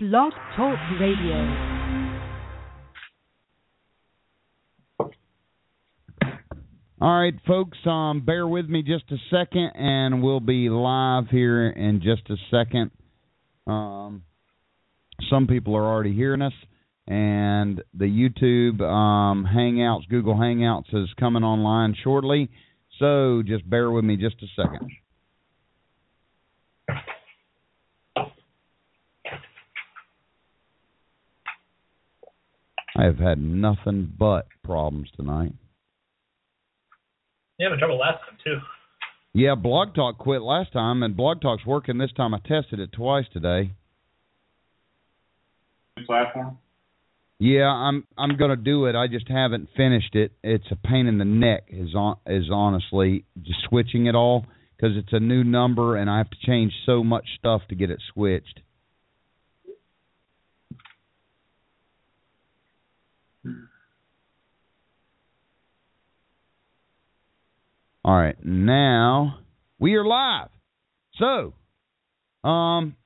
Blog Talk Radio. All right, folks, um, bear with me just a second, and we'll be live here in just a second. Um, some people are already hearing us, and the YouTube um, Hangouts, Google Hangouts, is coming online shortly. So just bear with me just a second. I have had nothing but problems tonight. You had trouble last time too. Yeah, Blog Talk quit last time, and Blog Talk's working this time. I tested it twice today. Platform. Yeah, I'm I'm gonna do it. I just haven't finished it. It's a pain in the neck. Is on is honestly just switching it all because it's a new number and I have to change so much stuff to get it switched. All right, now we are live. So, um,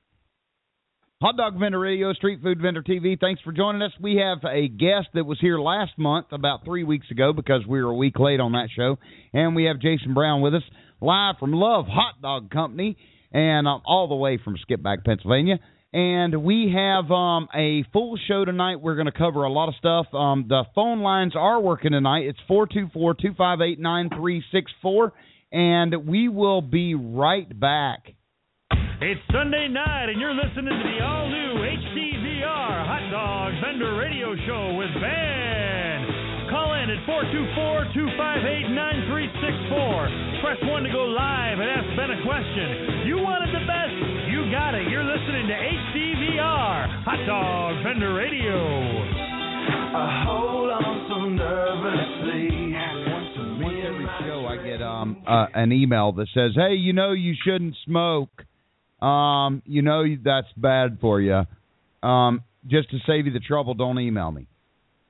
Hot Dog Vendor Radio, Street Food Vendor TV. Thanks for joining us. We have a guest that was here last month, about three weeks ago, because we were a week late on that show, and we have Jason Brown with us live from Love Hot Dog Company, and um, all the way from Skippack, Pennsylvania. And we have um, a full show tonight. We're going to cover a lot of stuff. Um, the phone lines are working tonight. It's 424 258 9364. And we will be right back. It's Sunday night, and you're listening to the all new HDVR Hot Dog Vendor Radio Show with Ben. Call in at 424 258 9364. Press 1 to go live and ask Ben a question. You wanted the best, you got it. You're listening to HDVR Hot Dog Vendor Radio. I hold on so nervously. Once every show, I get um uh, an email that says, "Hey, you know you shouldn't smoke. Um, you know that's bad for you. Um, just to save you the trouble, don't email me.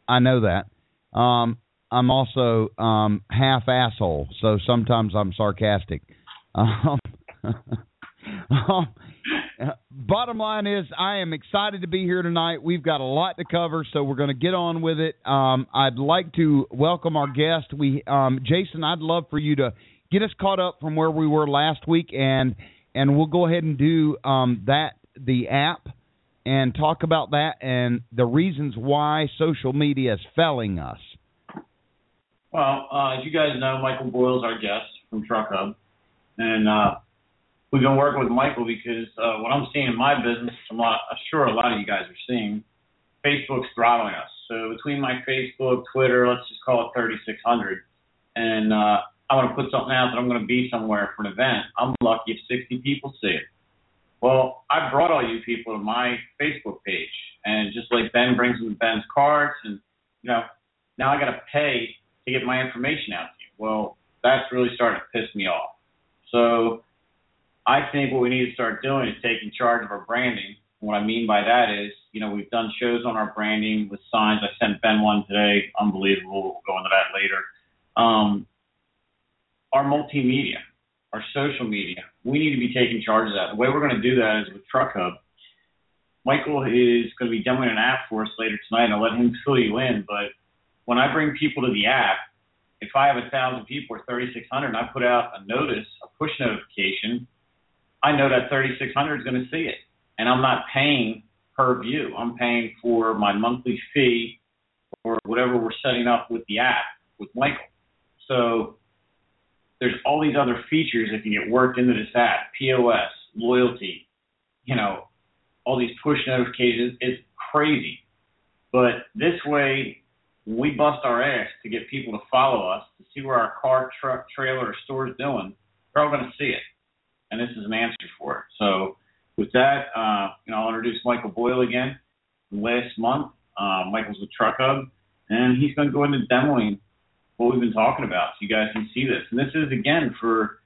I know that. Um, I'm also um half asshole, so sometimes I'm sarcastic. Um, um, bottom line is, I am excited to be here tonight. We've got a lot to cover, so we're going to get on with it. Um, I'd like to welcome our guest. We, um, Jason, I'd love for you to get us caught up from where we were last week, and and we'll go ahead and do um, that the app and talk about that and the reasons why social media is failing us. Well, uh, as you guys know, Michael Boyle is our guest from Truck Hub, and uh, we've been working with Michael because uh, what I'm seeing in my business, I'm, lot, I'm sure a lot of you guys are seeing, Facebook's throttling us. So between my Facebook, Twitter, let's just call it 3,600, and uh, I want to put something out that I'm going to be somewhere for an event. I'm lucky if 60 people see it. Well, I brought all you people to my Facebook page, and just like Ben brings them Ben's Carts, and you know, now I got to pay to get my information out to you. Well, that's really starting to piss me off. So I think what we need to start doing is taking charge of our branding. What I mean by that is, you know, we've done shows on our branding with signs. I sent Ben one today, unbelievable. We'll go into that later. Um, our multimedia, our social media, we need to be taking charge of that. The way we're going to do that is with Truck Hub. Michael is going to be demoing an app for us later tonight. I'll let him fill you in. But when I bring people to the app, if I have a thousand people or 3,600 and I put out a notice, a push notification, I know that 3,600 is going to see it. And I'm not paying per view. I'm paying for my monthly fee or whatever we're setting up with the app with Michael. So there's all these other features that can get worked into this app, POS, loyalty, you know, all these push notifications. It's crazy. But this way, we bust our ass to get people to follow us, to see where our car, truck, trailer, or store is doing. They're all going to see it. And this is an answer for it. So with that, uh, you know, I'll introduce Michael Boyle again. Last month, uh, Michael's with Truck Hub, and he's going to go into demoing what we've been talking about, so you guys can see this. And this is again for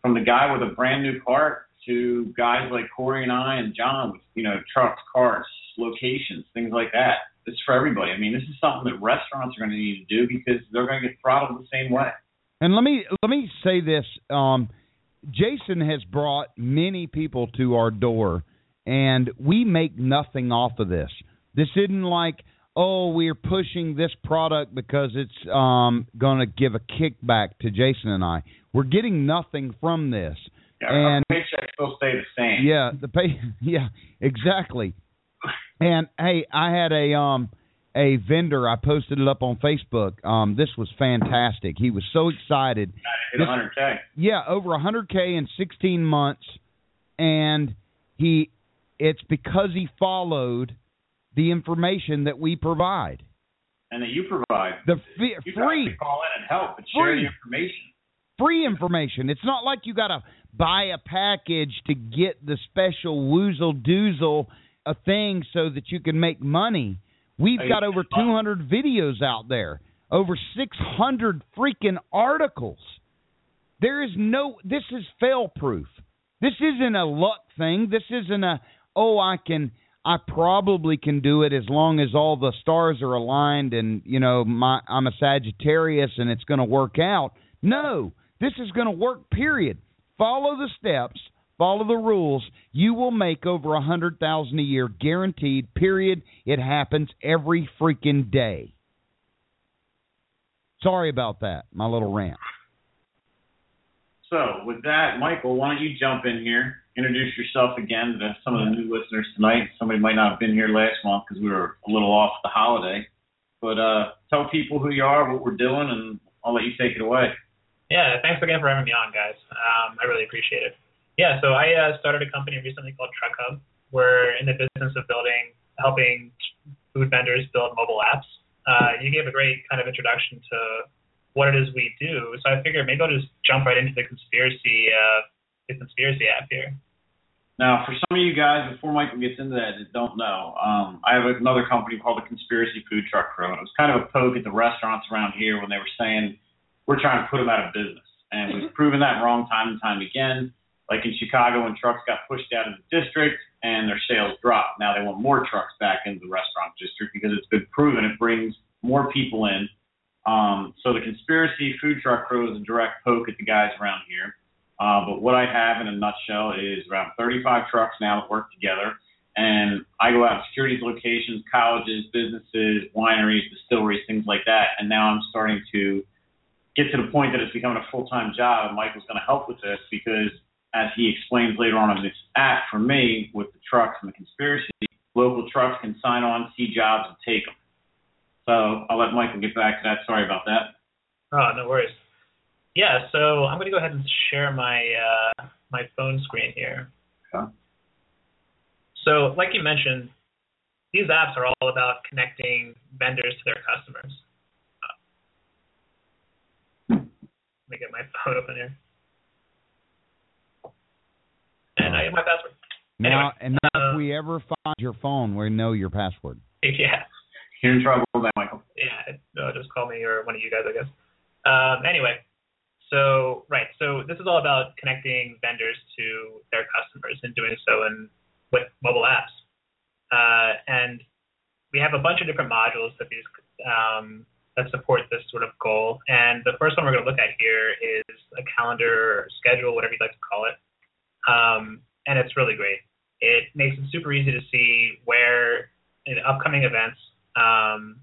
from the guy with a brand new cart to guys like Corey and I and John with you know trucks, cars, locations, things like that. It's for everybody. I mean, this is something that restaurants are going to need to do because they're going to get throttled the same way. And let me let me say this: um, Jason has brought many people to our door and we make nothing off of this. This isn't like oh we're pushing this product because it's um going to give a kickback to Jason and I. We're getting nothing from this. Yeah, our And- paychecks still stay the same. Yeah, the pay. Yeah, exactly. And hey, I had a um a vendor. I posted it up on Facebook. Um, this was fantastic. He was so excited. Hit This- 100k. Yeah, over 100k in 16 months, and he. It's because he followed the information that we provide. and that you provide. The fi- You free. call in and help and share Free. the information. free information. It's not like you got to buy a package to get the special woozle doozle a thing so that you can make money. We've got over uh, 200 videos out there, over 600 freaking articles. There is no. This is fail proof. This isn't a luck thing. This isn't a oh I can I probably can do it as long as all the stars are aligned and you know my I'm a Sagittarius and it's going to work out. No, this is going to work. Period. Follow the steps. Follow the rules. You will make over a hundred thousand a year, guaranteed. Period. It happens every freaking day. Sorry about that, my little rant. So with that, Michael, why don't you jump in here, introduce yourself again to some of the new listeners tonight. Somebody might not have been here last month because we were a little off the holiday. But uh, tell people who you are, what we're doing, and I'll let you take it away. Yeah, thanks again for having me on, guys. Um, I really appreciate it. Yeah, so I uh, started a company recently called Truck Hub. We're in the business of building, helping food vendors build mobile apps. Uh, you gave a great kind of introduction to what it is we do, so I figured maybe I'll just jump right into the conspiracy, uh, the conspiracy app here. Now, for some of you guys, before Michael gets into that, that don't know, um, I have another company called the Conspiracy Food Truck Crew, and it was kind of a poke at the restaurants around here when they were saying we're trying to put them out of business, and we've proven that wrong time and time again. Like in Chicago, when trucks got pushed out of the district and their sales dropped, now they want more trucks back into the restaurant district because it's been proven it brings more people in. Um, so the Conspiracy Food Truck Crew is a direct poke at the guys around here. Uh, but what I have in a nutshell is around 35 trucks now that work together. And I go out to securities locations, colleges, businesses, wineries, distilleries, things like that. And now I'm starting to get to the point that it's becoming a full time job. And Michael's going to help with this because, as he explains later on in this app for me with the trucks and the conspiracy, local trucks can sign on, see jobs, and take them. So I'll let Michael get back to that. Sorry about that. Oh, no worries. Yeah, so I'm going to go ahead and share my uh, my phone screen here. Okay. So, like you mentioned, these apps are all about connecting vendors to their customers. Uh, Let me get my phone open here. And I get my password. Now, Anyway, and now uh, if we ever find your phone, we know your password. Yeah. You're in trouble with that, Michael. yeah, no, just call me or one of you guys, I guess. Um, anyway, so right, so this is all about connecting vendors to their customers and doing so in with mobile apps. Uh, and we have a bunch of different modules that these um, that support this sort of goal. And the first one we're going to look at here is a calendar or schedule, whatever you'd like to call it. Um, and it's really great. It makes it super easy to see where in upcoming events um,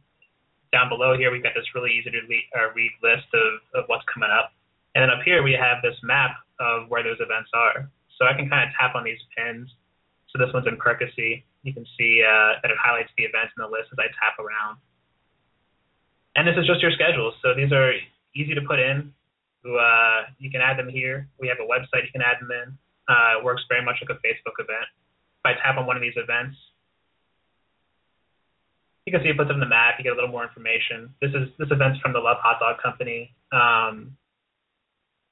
down below here, we've got this really easy to le- uh, read list of, of what's coming up. And then up here, we have this map of where those events are. So I can kind of tap on these pins. So this one's in Percy. You can see uh, that it highlights the events in the list as I tap around. And this is just your schedule. So these are easy to put in. Uh, you can add them here. We have a website you can add them in. Uh, it works very much like a Facebook event. If I tap on one of these events, you can see it puts up the map. You get a little more information. This is this event's from the Love Hot Dog Company, um,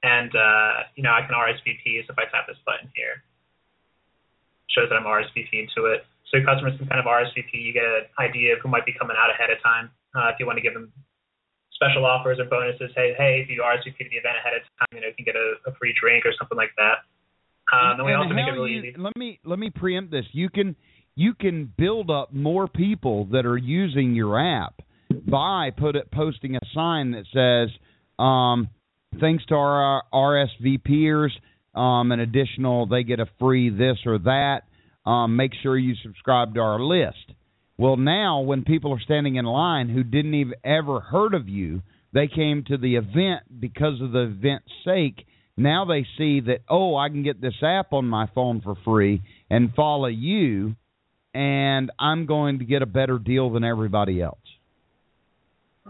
and uh, you know I can RSVP. So if I tap this button here, it shows that I'm RSVPing to it. So your customers can kind of RSVP. You get an idea of who might be coming out ahead of time. Uh, if you want to give them special offers or bonuses, hey, hey, if you RSVP to the event ahead of time, you know, you can get a, a free drink or something like that. Um, and we And also make it really you- easy. Let me let me preempt this. You can you can build up more people that are using your app by put it posting a sign that says, um, "Thanks to our RSVPers, um, an additional they get a free this or that." um, make sure you subscribe to our list. Well, now when people are standing in line who didn't even ever heard of you, they came to the event because of the event's sake. Now they see that oh, I can get this app on my phone for free and follow you, and I'm going to get a better deal than everybody else.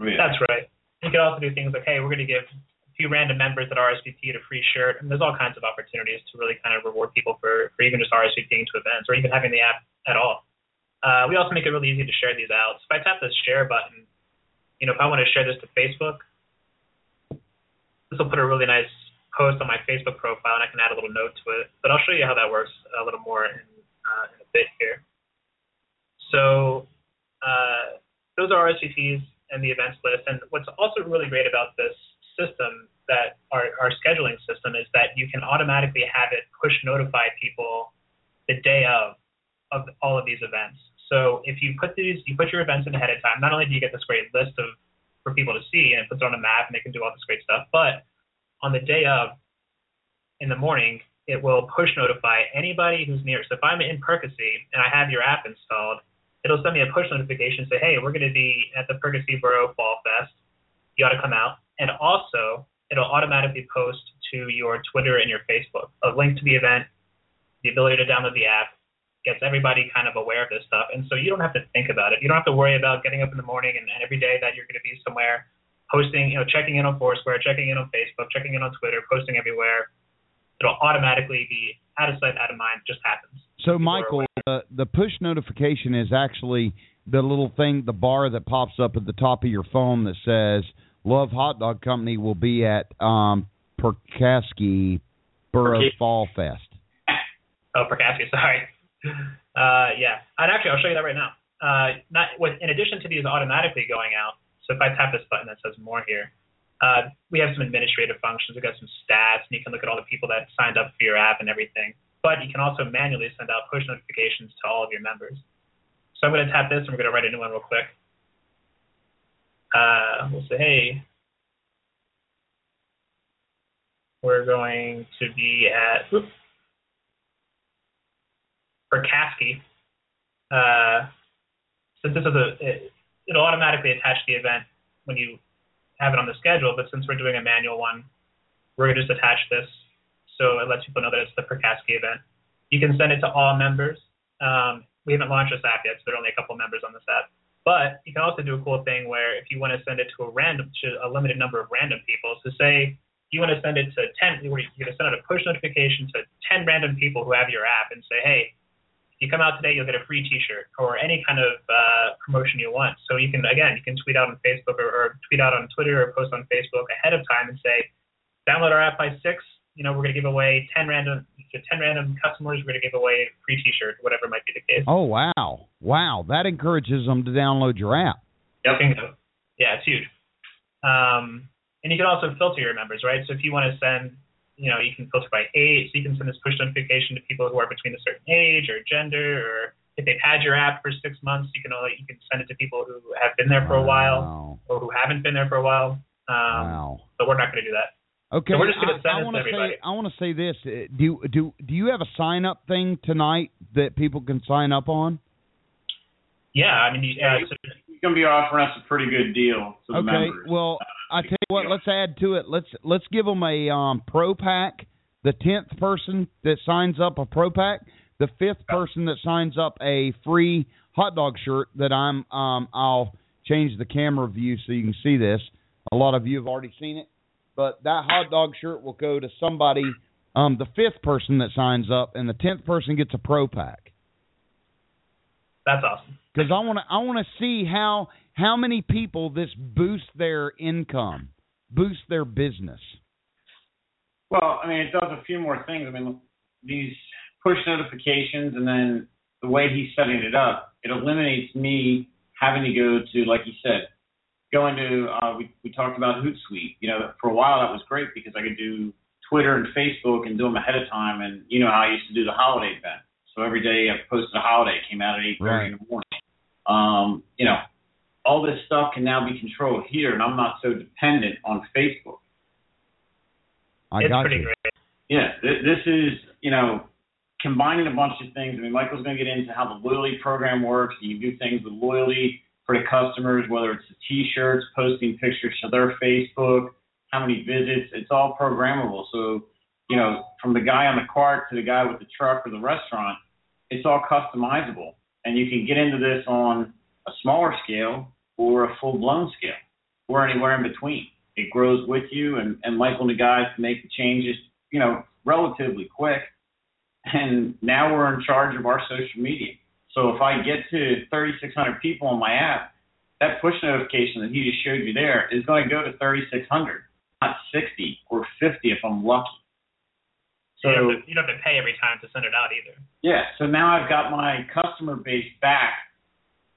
Yeah. That's right. You can also do things like, hey, we're going to give a few random members at RSVP a free shirt. And there's all kinds of opportunities to really kind of reward people for, for even just RSVPing to events or even having the app at all. Uh, we also make it really easy to share these out. So if I tap this share button, you know, if I want to share this to Facebook, this will put a really nice post on my Facebook profile, and I can add a little note to it. But I'll show you how that works a little more in, uh, in a bit here. So uh, those are RSVPs and the events list. And what's also really great about this system that our, our scheduling system is that you can automatically have it push notify people the day of of all of these events. So if you put these you put your events in ahead of time, not only do you get this great list of for people to see and it puts it on a map and they can do all this great stuff, but on the day of in the morning, it will push notify anybody who's near. So if I'm in Percy and I have your app installed, it'll send me a push notification say, hey, we're going to be at the Percy Borough Fall Fest. You ought to come out. And also, it'll automatically post to your Twitter and your Facebook a link to the event, the ability to download the app, gets everybody kind of aware of this stuff. And so you don't have to think about it. You don't have to worry about getting up in the morning and, and every day that you're going to be somewhere posting, you know, checking in on Foursquare, checking in on Facebook, checking in on Twitter, posting everywhere. It'll automatically be out of sight, out of mind. Just happens. So, People Michael, aware. the, the push notification is actually the little thing, the bar that pops up at the top of your phone that says Love Hot Dog Company will be at um, Perkaski Borough. Fall Fest. Oh, Perkowski, sorry. Uh, yeah, and actually, I'll show you that right now. Uh, not with, in addition to these automatically going out. So if I tap this button that says more here, uh, we have some administrative functions. We've got some stats, and you can look at all the people that signed up for your app and everything. But you can also manually send out push notifications to all of your members. So I'm going to tap this, and we're going to write a new one real quick. Uh, we'll say, hey, we're going to be at. Oops, for uh, since this is a, it'll automatically attach the event when you have it on the schedule, but since we're doing a manual one, we're gonna just attach this so it lets people know that it's the Perkaski event. You can send it to all members. Um, we haven't launched this app yet, so there are only a couple members on this app. But you can also do a cool thing where if you want to send it to a random, to a limited number of random people, so say you want to send it to 10, you're going to send out a push notification to 10 random people who have your app and say, hey, you come out today, you'll get a free T-shirt or any kind of uh, promotion you want. So you can, again, you can tweet out on Facebook or, or tweet out on Twitter or post on Facebook ahead of time and say, download our app by six. You know, we're going to give away 10 random to 10 random customers. We're going to give away a free T-shirt, whatever might be the case. Oh wow, wow! That encourages them to download your app. Yep. Yeah, it's huge. Um, and you can also filter your members, right? So if you want to send, you know, you can filter by age. So you can send this push notification to people who are between a certain age or gender, or if they've had your app for six months, you can only you can send it to people who have been there for a while or who haven't been there for a while. Um, Wow. But we're not going to do that. Okay, So we're just gonna I, I send this to everybody. say I want to say this. Uh, Do do do you have a sign up thing tonight that people can sign up on? Yeah, I mean, you, uh, so, He's gonna be offering us a pretty good deal to the Okay. members. Well, I tell you what. Let's add to it. Let's let's give them a um, pro pack. The tenth person that signs up a pro pack. The fifth person that signs up a free hot dog shirt that I'm um I'll change the camera view so you can see this. A lot of you have already seen it, but that hot dog shirt will go to somebody. Um, the fifth person that signs up, and the tenth person gets a pro pack. that's awesome. because I want to I want to see how how many people this boosts their income, boosts their business. Well, I mean, it does a few more things. I mean, these push notifications, and then the way he's setting it up, it eliminates me having to go to, like you said, going to. Uh, we we talked about Hootsuite. You know, for a while that was great because I could do Twitter and Facebook and do them ahead of time. And you know how I used to do the holiday event. So every day I posted a holiday, came out at eight thirty Right. in the morning. Um, you know, all this stuff can now be controlled here, and I'm not so dependent on Facebook. I it's got pretty you. great. Yeah, th- this is, you know, combining a bunch of things. I mean, Michael's going to get into how the loyalty program works. You do things with loyalty for the customers, whether it's the T-shirts, posting pictures to their Facebook, how many visits. It's all programmable. So, you know, from the guy on the cart to the guy with the truck or the restaurant, it's all customizable. And you can get into this on a smaller scale or a full-blown scale or anywhere in between. It grows with you, and, and Michael and the guys can make the changes, you know, relatively quick. And now we're in charge of our social media. So if I get to 3,600 people on my app, that push notification that he just showed you there is going to go to 3,600, not 60 or 50 if I'm lucky. So you don't, to, you don't have to pay every time to send it out either. Yeah. So now I've got my customer base back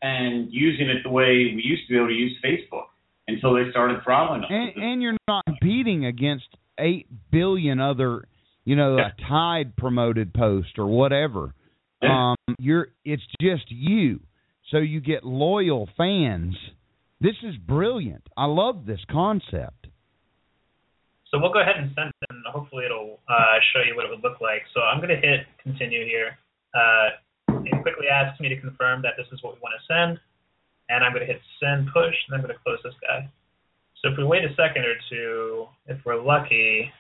and using it the way we used to be able to use Facebook until they started throttling us. And, and you're not competing against eight billion other, you know, Yeah. a Tide promoted post or whatever. Yeah. Um, you're it's just you, so you get loyal fans. This is brilliant. I love this concept. So we'll go ahead and send it, and hopefully it'll uh, show you what it would look like. So I'm going to hit continue here. Uh, it quickly asks me to confirm that this is what we want to send, and I'm going to hit send push, and I'm going to close this guy. So if we wait a second or two, if we're lucky,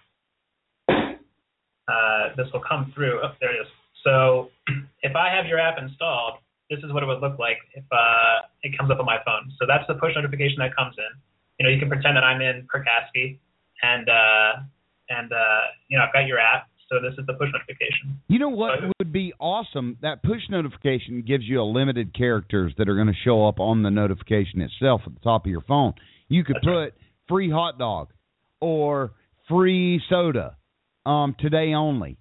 uh, this will come through. Oh, there it is. So if I have your app installed, this is what it would look like if uh, it comes up on my phone. So that's the push notification that comes in. You know, you can pretend that I'm in Perkaski, and uh, and uh, you know I've got your app. So this is the push notification. You know what Okay. would be awesome? That push notification gives you a limited characters that are going to show up on the notification itself at the top of your phone. You could put right. free hot dog or free soda, um, today only,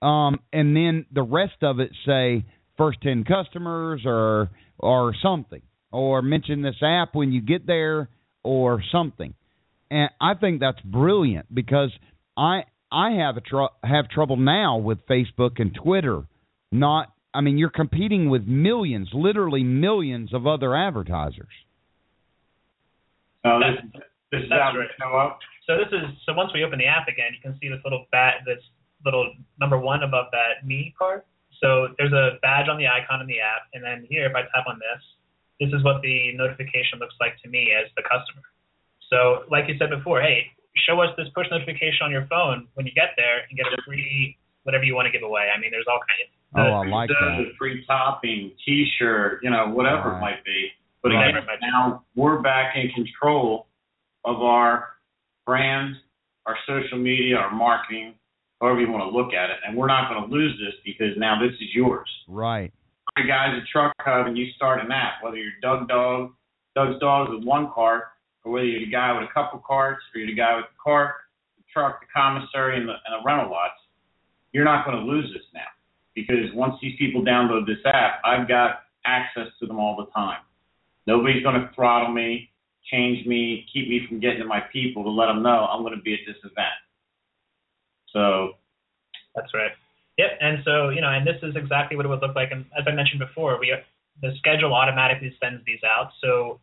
um, and then the rest of it say first ten customers or or something, or mention this app when you get there or something. And I think that's brilliant because I I have a tr- have trouble now with Facebook and Twitter. Not, I mean, you're competing with millions, literally millions of other advertisers. So this, this is That's right. we up. So this is so once we open the app again, you can see this little bat, this little number one above that me part. So there's a badge on the icon in the app, and then here, if I tap on this, this is what the notification looks like to me as the customer. So, like you said before, hey, show us this push notification on your phone when you get there and get a free whatever you want to give away. I mean, there's all kinds. Oh, I like that. The free topping, T-shirt, you know, whatever Right. it might be. But Right. again, now we're back in control of our brand, our social media, our marketing, however you want to look at it, and we're not going to lose this because now this is yours. Right. Your guys at Truck Hub and you start an app, whether you're Doug Dog, Doug's Dogs with one cart, or whether you're the guy with a couple carts, or you're the guy with the cart, the truck, the commissary, and the, and the rental lots, you're not going to lose this now. Because once these people download this app, I've got access to them all the time. Nobody's going to throttle me, change me, keep me from getting to my people to let them know I'm going to be at this event. So That's right. Yep. And so, you know, and this is exactly what it would look like. And as I mentioned before, we the schedule automatically sends these out. So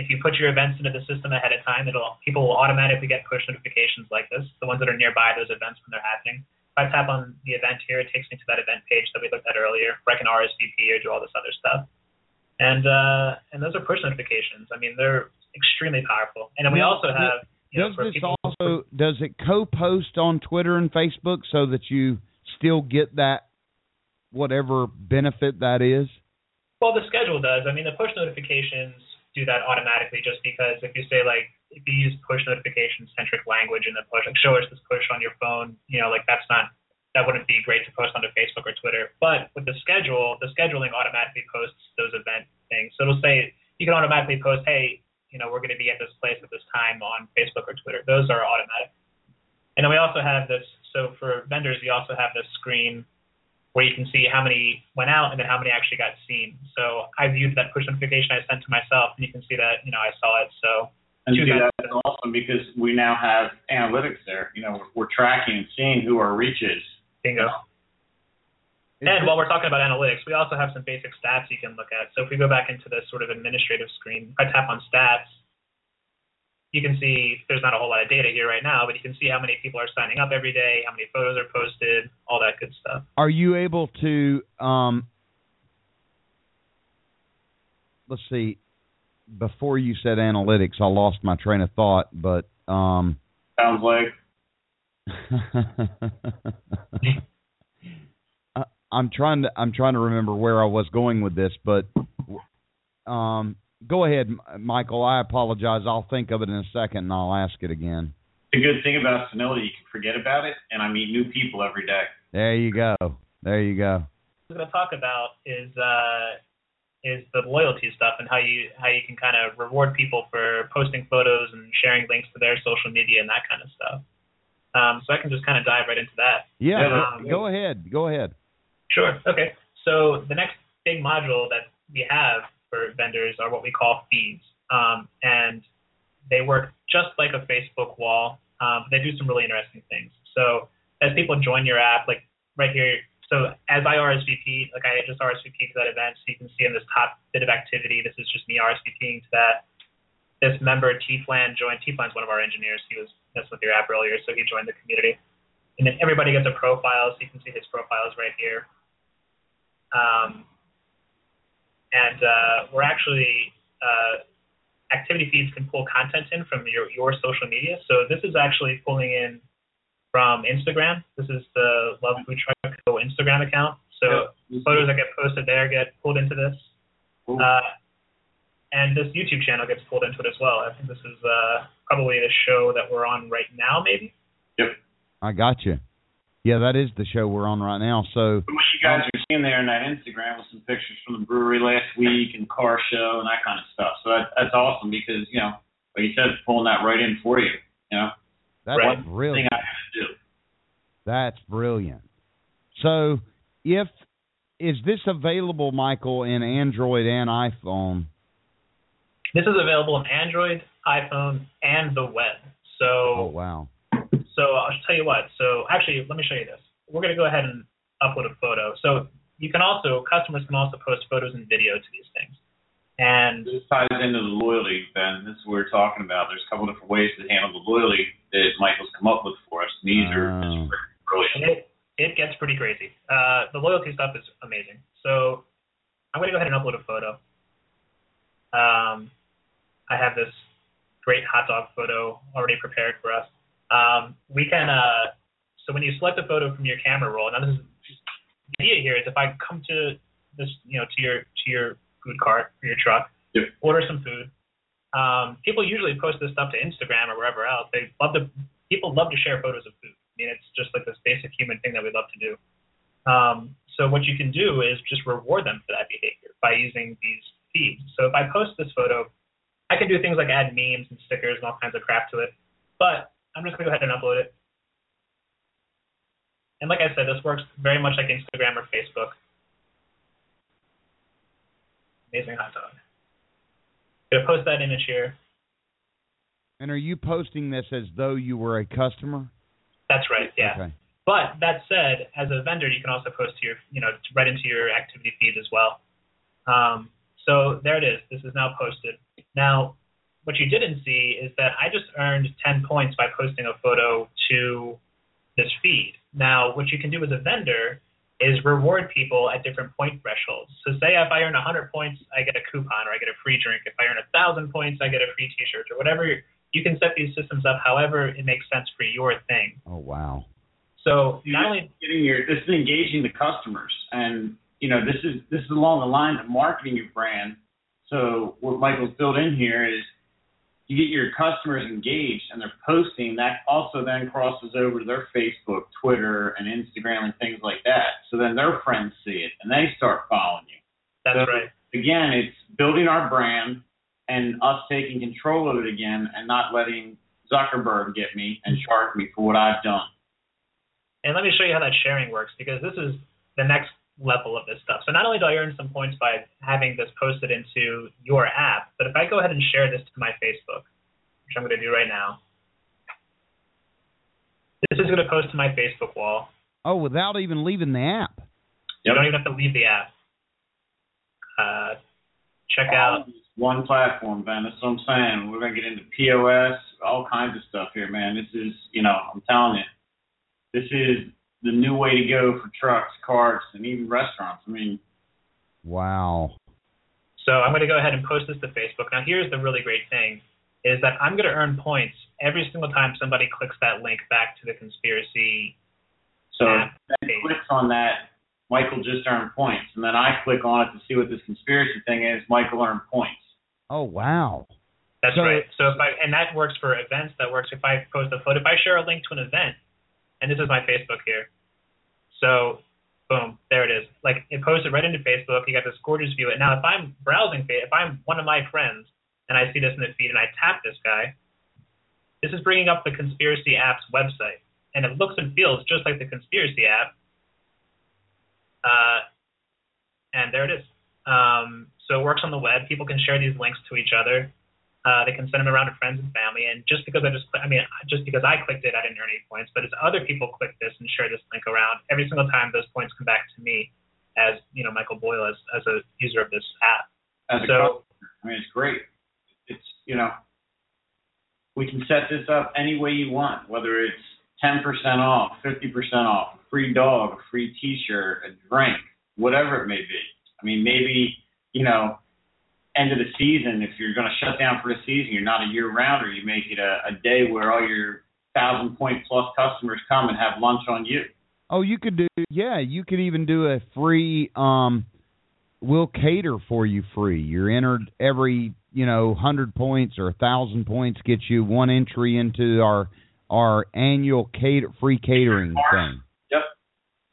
if you put your events into the system ahead of time, it'll people will automatically get push notifications like this, the ones that are nearby those events when they're happening. If I tap on the event here, it takes me to that event page that we looked at earlier, where I can RSVP or do all this other stuff. And uh, and those are push notifications. I mean, they're extremely powerful. And then we also have you know, Does for this people also does it co-post on Twitter and Facebook so that you still get that whatever benefit that is? Well, the schedule does. I mean, the push notifications do that automatically just because if you say, like, if you use push notification centric language in the push, like, show us this push on your phone, you know, like, that's not, that wouldn't be great to post onto Facebook or Twitter. But with the schedule, the scheduling automatically posts those event things. So it'll say, you can automatically post, hey, you know, we're going to be at this place at this time on Facebook or Twitter. Those are automatic. And then we also have this, so for vendors, you also have this screen where you can see how many went out and then how many actually got seen. So I viewed that push notification I sent to myself, and you can see that you know I saw it. So And see, that's awesome because we now have analytics there. You know, we're, we're tracking and seeing who our reach is. bingo. And while we're talking about analytics, we also have some basic stats you can look at. So if we go back into this sort of administrative screen, if I tap on stats, you can see there's not a whole lot of data here right now, but you can see how many people are signing up every day, how many photos are posted, all that good stuff. Are you able to um let's see before you said analytics I lost my train of thought but um Sounds like I- I'm trying to I'm trying to remember where I was going with this but um go ahead Michael I apologize I'll think of it in a second and I'll ask it again the good thing about senility. You can forget about it, and I meet new people every day. there you go there you go What I'm going to talk about is uh, is the loyalty stuff and how you how you can kind of reward people for posting photos and sharing links to their social media and that kind of stuff. Um, so I can just kind of dive right into that. yeah Um, go ahead go ahead Sure. Okay. So the next big module that we have for vendors are what we call feeds, um, and they work just like a Facebook wall, um, they do some really interesting things. So as people join your app, like right here, so as I RSVP, like I just RSVP to that event, so you can see in this top bit of activity, this is just me RSVPing to that. This member T-Flan joined. T-Flan's one of our engineers. He was messing with your app earlier, so he joined the community. And then everybody gets a profile, so you can see his profile is right here. Um, and uh, we're actually uh, activity feeds can pull content in from your your social media. So this is actually pulling in from Instagram. This is the Love Food Truck Go Instagram account. So photos that get posted there get pulled into this. Cool. Uh, and this YouTube channel gets pulled into it as well. I think this is uh, probably the show that we're on right now, maybe. Yep. I got you yeah that is the show we're on right now so What you guys are seeing there in that Instagram with some pictures from the brewery last week and car show and that kind of stuff. So that, that's awesome because you know, like you said, pulling that right in for you. You know, that's Right. thing brilliant I have to do. That's brilliant. So, if is this available, Michael, in Android and iPhone? This is available in Android, iPhone, and the web. So oh wow! So I'll tell you what. So actually, let me show you this. We're going to go ahead and upload a photo. So you can also customers can also post photos and video to these things. And This ties into the loyalty, Ben. This is what we're talking about. There's a couple different ways to handle the loyalty that Michael's come up with for us. And these are Oh. brilliant. It, it gets pretty crazy. Uh, the loyalty stuff is amazing. So I'm going to go ahead and upload a photo. Um, I have this great hot dog photo already prepared for us. Um, we can, uh, so when you select a photo from your camera roll, now this is the idea here is if I come to this, you know, to your to your food cart or your truck, Yep. order some food. Um, people usually post this stuff to Instagram or wherever else. They love to people love to share photos of food. I mean, it's just like this basic human thing that we love to do. Um, so what you can do is just reward them for that behavior by using these feeds. So if I post this photo, I can do things like add memes and stickers and all kinds of crap to it. But I'm just gonna go ahead and upload it. And like I said, this works very much like Instagram or Facebook. Amazing hot dog. I'm Gonna post that image here. And are you posting this as though you were a customer? That's right, yeah. Okay. But that said, as a vendor, you can also post to your, you know, right into your activity feed as well. Um, so there it is. This is now posted. Now, what you didn't see is that I just earned 10 points by posting a photo to this feed. Now, what you can do as a vendor is reward people at different point thresholds. So say if I earn 100 points, I get a coupon or I get a free drink. If I earn 1,000 points, I get a free T-shirt or whatever. You can set these systems up however it makes sense for your thing. Oh wow! So not only getting your this is engaging the customers and you know this is this is along the lines of marketing your brand so what michael's built in here is you get your customers engaged and they're posting that also then crosses over to their facebook twitter and instagram and things like that. So then their friends see it and they start following you. That's So, right. again it's building our brand and us taking control of it again and not letting zuckerberg get me and charge me for what i've done. And let me show you how that sharing works because this is the next level of this stuff. So not only do I earn some points by having this posted into your app, but if I go ahead and share this to my Facebook, which I'm going to do right now, this is going to post to my Facebook wall. Oh, without even leaving the app. You don't even have to leave the app. Uh, check out one platform, Ben. That's what I'm saying. We're gonna get into POS, all kinds of stuff here, man. This is, you know, I'm telling you, this is the new way to go for trucks, carts, and even restaurants. I mean, Wow. So I'm going to go ahead and post this to Facebook. Now, here's the really great thing: is that I'm going to earn points every single time somebody clicks that link back to the conspiracy. so app if Ben page. clicks on that, Michael just earned points, and then I click on it to see what this conspiracy thing is. Michael earned points. Oh wow. That's So- right. So if I and that works for events. That works if I post a photo. If I share a link to an event, and this is my Facebook here. So, boom, there it is. Like it posted right into Facebook. You got this gorgeous view. And now if I'm browsing, if I'm one of my friends and I see this in the feed and I tap this guy, this is bringing up the conspiracy app's website, and it looks and feels just like the conspiracy app. Uh, and there it is. Um, so it works on the web. People can share these links to each other. Uh, they can send them around to friends and family. And just because I just, I mean, just because I clicked it, I didn't earn any points. But as other people click this and share this link around, every single time those points come back to me as, you know, Michael Boyle as, as a user of this app. As So, I mean, it's great. It's you know, we can set this up any way you want, whether it's ten percent off, fifty percent off, a free dog, a free T-shirt, a drink, whatever it may be. I mean, maybe you know, end of the season, if you're going to shut down for the season, you're not a year rounder. You make it a, a day where all your thousand point plus customers come and have lunch on you. Oh, you could do yeah, you could even do a free um we'll cater for you free. You're entered every, you know, 100 points or a 1000 points gets you one entry into our our annual cater free catering thing. Yep.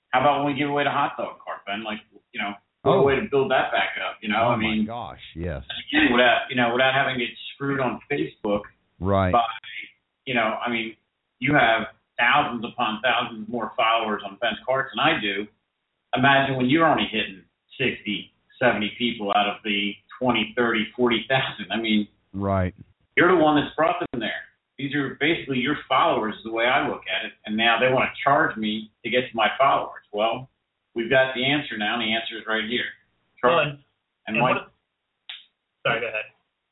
How about when we give away the hot dog cart, Ben? Like, you know, what Oh. a way to build that back up. You know, oh I mean, my gosh, yes. again, without you know, without having it screwed on Facebook Right. by, you know, I mean, you have thousands upon thousands more followers on Ben's Carts than I do. Imagine when you're only hitting 60, 70 people out of the 20, 30, 40,000. I mean, Right. you're the one that's brought them there. These are basically your followers, is the way I look at it. And now they want to charge me to get to my followers. Well, we've got the answer now, and the answer is right here. well, and, and of- sorry, go ahead.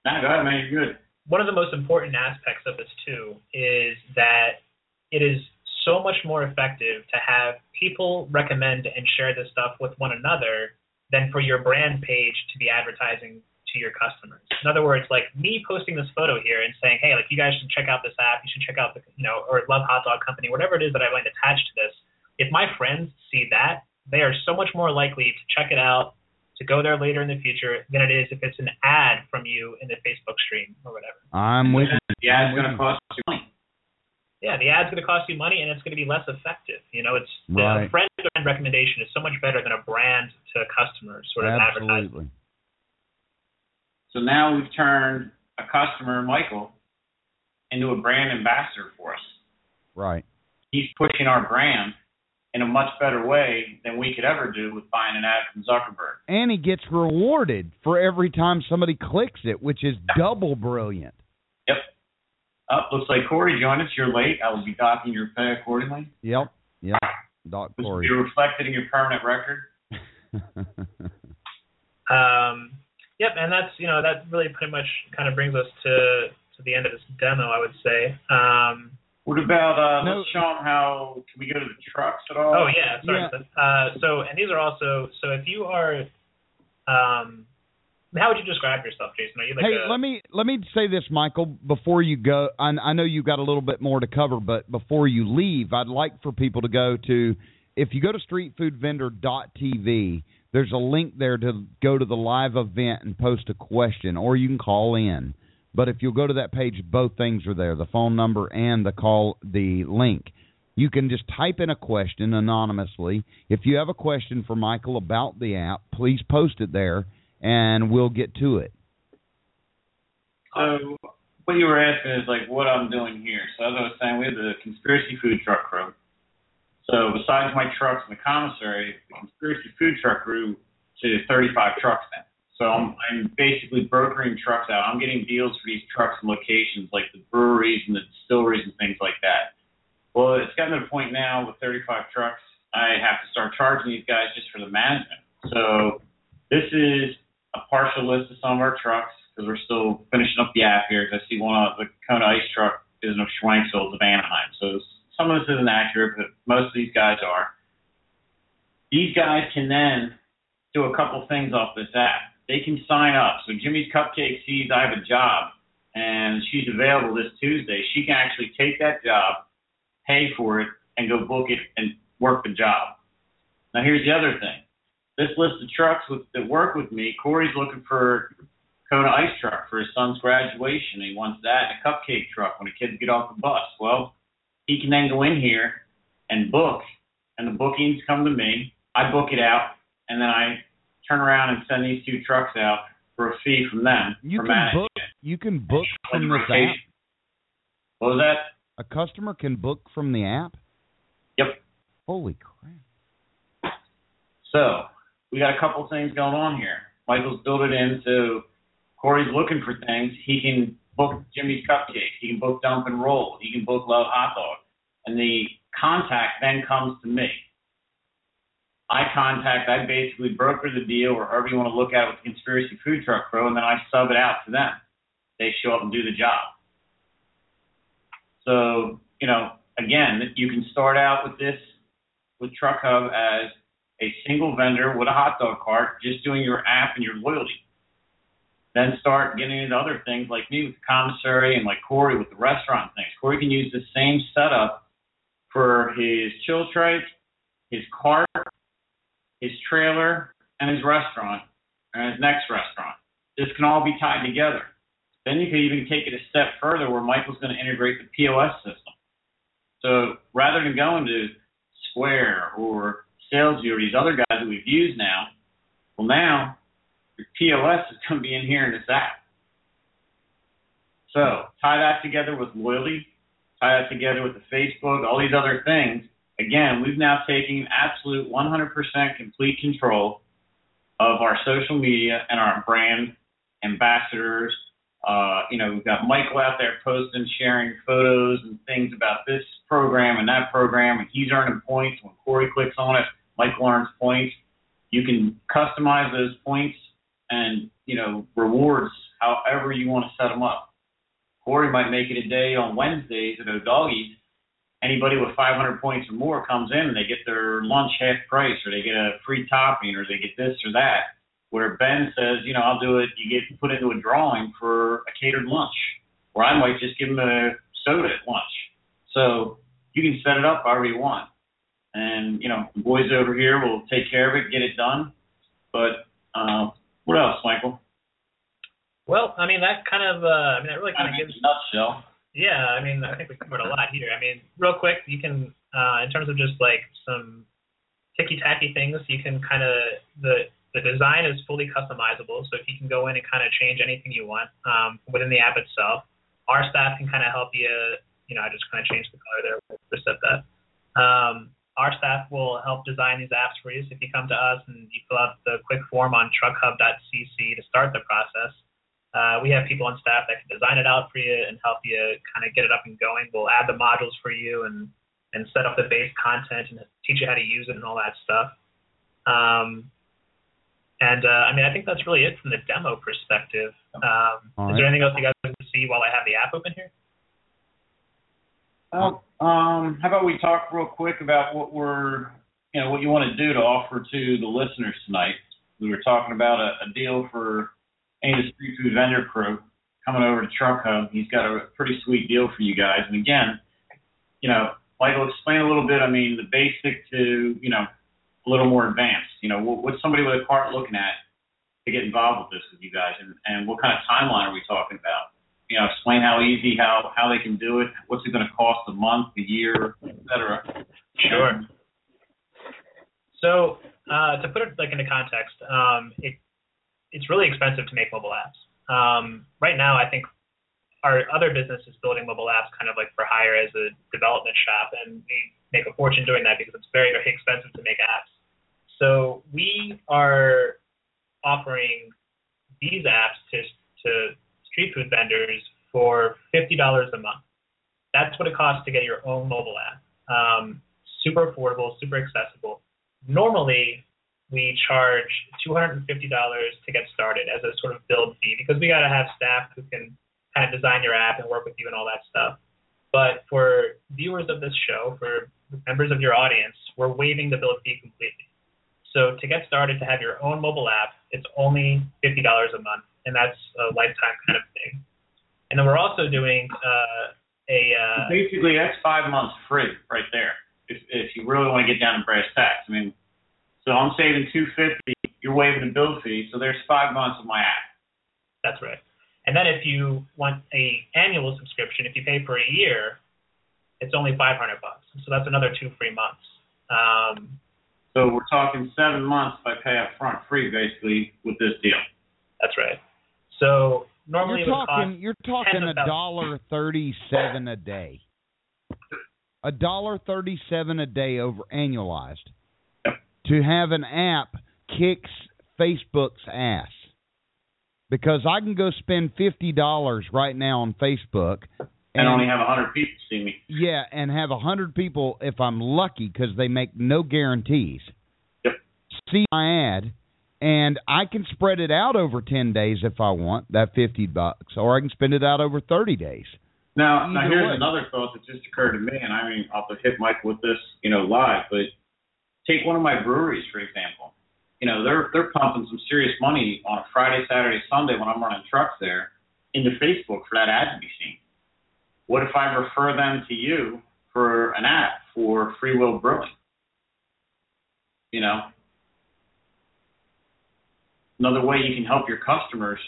nah, go ahead, man. You're good. one of the most important aspects of this too is that it is so much more effective to have people recommend and share this stuff with one another than for your brand page to be advertising to your customers. In other words, like me posting this photo here and saying, hey, like you guys should check out this app, you should check out the, you know, or Love Hot Dog Company, whatever it is that I to attach to this. If my friends see that, they are so much more likely to check it out, to go there later in the future than it is if it's an ad from you in the Facebook stream or whatever. I'm with you. The ad's going to cost you money. yeah, the ad's going to cost you money and it's going to be less effective. You know, it's Right. the friend brand recommendation is so much better than a brand to customer sort of advertising. Absolutely. So now we've turned a customer, Michael, into a brand ambassador for us. Right. He's pushing our brand in a much better way than we could ever do with buying an ad from Zuckerberg. And he gets rewarded for every time somebody clicks it, which is double brilliant. Yep. Oh, looks like Corey joined us. You're late. I will be docking your pay accordingly. Yep. Yep. Doc This will Corey. be reflected in your permanent record. Um, yep, and that's you know that really pretty much kind of brings us to to the end of this demo, I would say. Um, What about uh No. let's show them how can we go to the trucks at all? oh yeah, sorry. Yeah. Uh, so and these are also so if you are, um, how would you describe yourself, Jason? Are you like hey, a, let me let me say this, Michael, before you go. I, I know you've got a little bit more to cover, but before you leave, I'd like for people to go to if you go to streetfoodvendor.tv. There's a link there to go to the live event and post a question, or you can call in. But if you'll go to that page, both things are there: the phone number and the call, the link. You can just type in a question anonymously. If you have a question for Michael about the app, please post it there, and we'll get to it. So what you were asking is like what I'm doing here. So as I was saying, we have the conspiracy food truck crew. So besides my trucks in the commissary, the conspiracy food truck grew to 35 trucks now. So I'm, I'm basically brokering trucks out. I'm getting deals for these trucks and locations like the breweries and the distilleries and things like that. Well, it's gotten to the point now with 35 trucks, I have to start charging these guys just for the management. So this is a partial list of some of our trucks because we're still finishing up the app here. 'cause I see one of the Kona Ice truck isn't of Schwenksel's of Anaheim, so some of this isn't accurate, but most of these guys are. These guys can then do a couple things off this app. They can sign up. So Jimmy's Cupcake sees I have a job and she's available this Tuesday. She can actually take that job, pay for it, and go book it and work the job. Now here's the other thing. This list of trucks with, that work with me, Corey's looking for Kona ice truck for his son's graduation. He wants that and a cupcake truck when the kids get off the bus. Well, he can then go in here and book, and the bookings come to me. I book it out, and then I turn around and send these two trucks out for a fee from them You for can book. it. You can book from the this app. What was that? A customer can book from the app. Yep. Holy crap! So we got a couple things going on here. Michael's built it in so Corey's looking for things. He can book Jimmy's Cupcake. He can book Dump and Roll. He can book Love Hot Dog. And the contact then comes to me. I contact, I basically broker the deal or however you want to look at it with the Conspiracy Food Truck Pro, and then I sub it out to them. They show up and do the job. So, you know, again, you can start out with this with Truck Hub as a single vendor with a hot dog cart, just doing your app and your loyalty. Then start getting into other things like me with the commissary and like Corey with the restaurant things. Corey can use the same setup for his chill tray, his cart, his trailer, and his restaurant, and his next restaurant. This can all be tied together. Then you can even take it a step further where Michael's going to integrate the POS system. So rather than going to Square or SalesVu or these other guys that we've used now, well now your POS is going to be in here in this app. So tie that together with loyalty, tie that together with the Facebook, all these other things. Again, we've now taken absolute 100% complete control of our social media and our brand ambassadors. Uh, you know, we've got Michael out there posting, sharing photos and things about this program and that program, and he's earning points. When Corey clicks on it, Michael earns points. You can customize those points and you know rewards however you want to set them up. Corey might make it a day on Wednesdays at O'Doggies. Anybody with 500 points or more comes in and they get their lunch half price, or they get a free topping, or they get this or that. Where Ben says, you know, I'll do it. You get put into a drawing for a catered lunch, or I might just give them a soda at lunch. So you can set it up however you want, and you know, the boys over here will take care of it, get it done. But uh, what else, Michael? Well, I mean that kind of uh, I mean that really kind of I mean, gives nutshell. Yeah, I mean, I think we covered a lot here. I mean, real quick, you can, uh, in terms of just like some ticky tacky things, you can kind of the the design is fully customizable, so if you can go in and kind of change anything you want um, within the app itself, our staff can kind of help you. You know, I just kind of changed the color there to said that. Um, our staff will help design these apps for you. So if you come to us and you fill out the quick form on truckhub.cc to start the process, uh, we have people on staff that can design it out for you and help you kind of get it up and going. We'll add the modules for you and and set up the base content and teach you how to use it and all that stuff. Um, and uh, I mean, I think that's really it from the demo perspective. Um, All is there anything else you guys want to see while I have the app open here? Well, um, how about we talk real quick about what we're, you know, what you want to do to offer to the listeners tonight. We were talking about a, a deal for of street food vendor crew coming over to Truck Hub. He's got a pretty sweet deal for you guys. And again, you know, Michael, explain a little bit. I mean, the basic to, you know, a little more advanced. You know, what, what's somebody with a cart looking at to get involved with this with you guys, and, and what kind of timeline are we talking about? You know, explain how easy, how how they can do it. What's it going to cost a month, a year, et cetera. Sure. So uh, to put it like into context, um, it it's really expensive to make mobile apps. Um, right now, I think our other business is building mobile apps kind of like for hire as a development shop, and we make a fortune doing that because it's very very expensive to make apps. So we are offering these apps to to street food vendors for fifty dollars a month. That's what it costs to get your own mobile app. Um, super affordable, super accessible. Normally, we charge $250 to get started as a sort of build fee because we got to have staff who can kind of design your app and work with you and all that stuff. But for viewers of this show, for members of your audience, we're waiving the build fee completely. So to get started, to have your own mobile app, it's only $50 a month, and that's a lifetime kind of thing. And then we're also doing uh, a uh, Basically, that's five months free right there. If if you really want to get down to brass tacks, I mean, so I'm saving two fifty. You're waiving the bill fee, so there's five months of my app. That's right. And then if you want a annual subscription, if you pay for a year, it's only 500 bucks. So that's another two free months. Um, So we're talking seven months if I pay up front free, basically, with this deal. that's right. So normally You're talking cost you're talking a dollar thirty seven a day. A dollar thirty seven a day over annualized. To have an app kicks Facebook's ass. Because I can go spend fifty dollars right now on Facebook And only have a hundred people see me. yeah, and have a hundred people if I'm lucky because they make no guarantees. Yep. See my ad, and I can spread it out over ten days if I want that fifty bucks, or I can spend it out over thirty days. Now, now Either here's way. another thought that just occurred to me, and I mean, I'll have to hit Mike with this, you know, live. But take one of my breweries for example. You know, they're they're pumping some serious money on a Friday, Saturday, Sunday when I'm running trucks there into Facebook for that ad to be seen. What if I refer them to you for an ad for Free Will Brewing? You know, another way you can help your customers,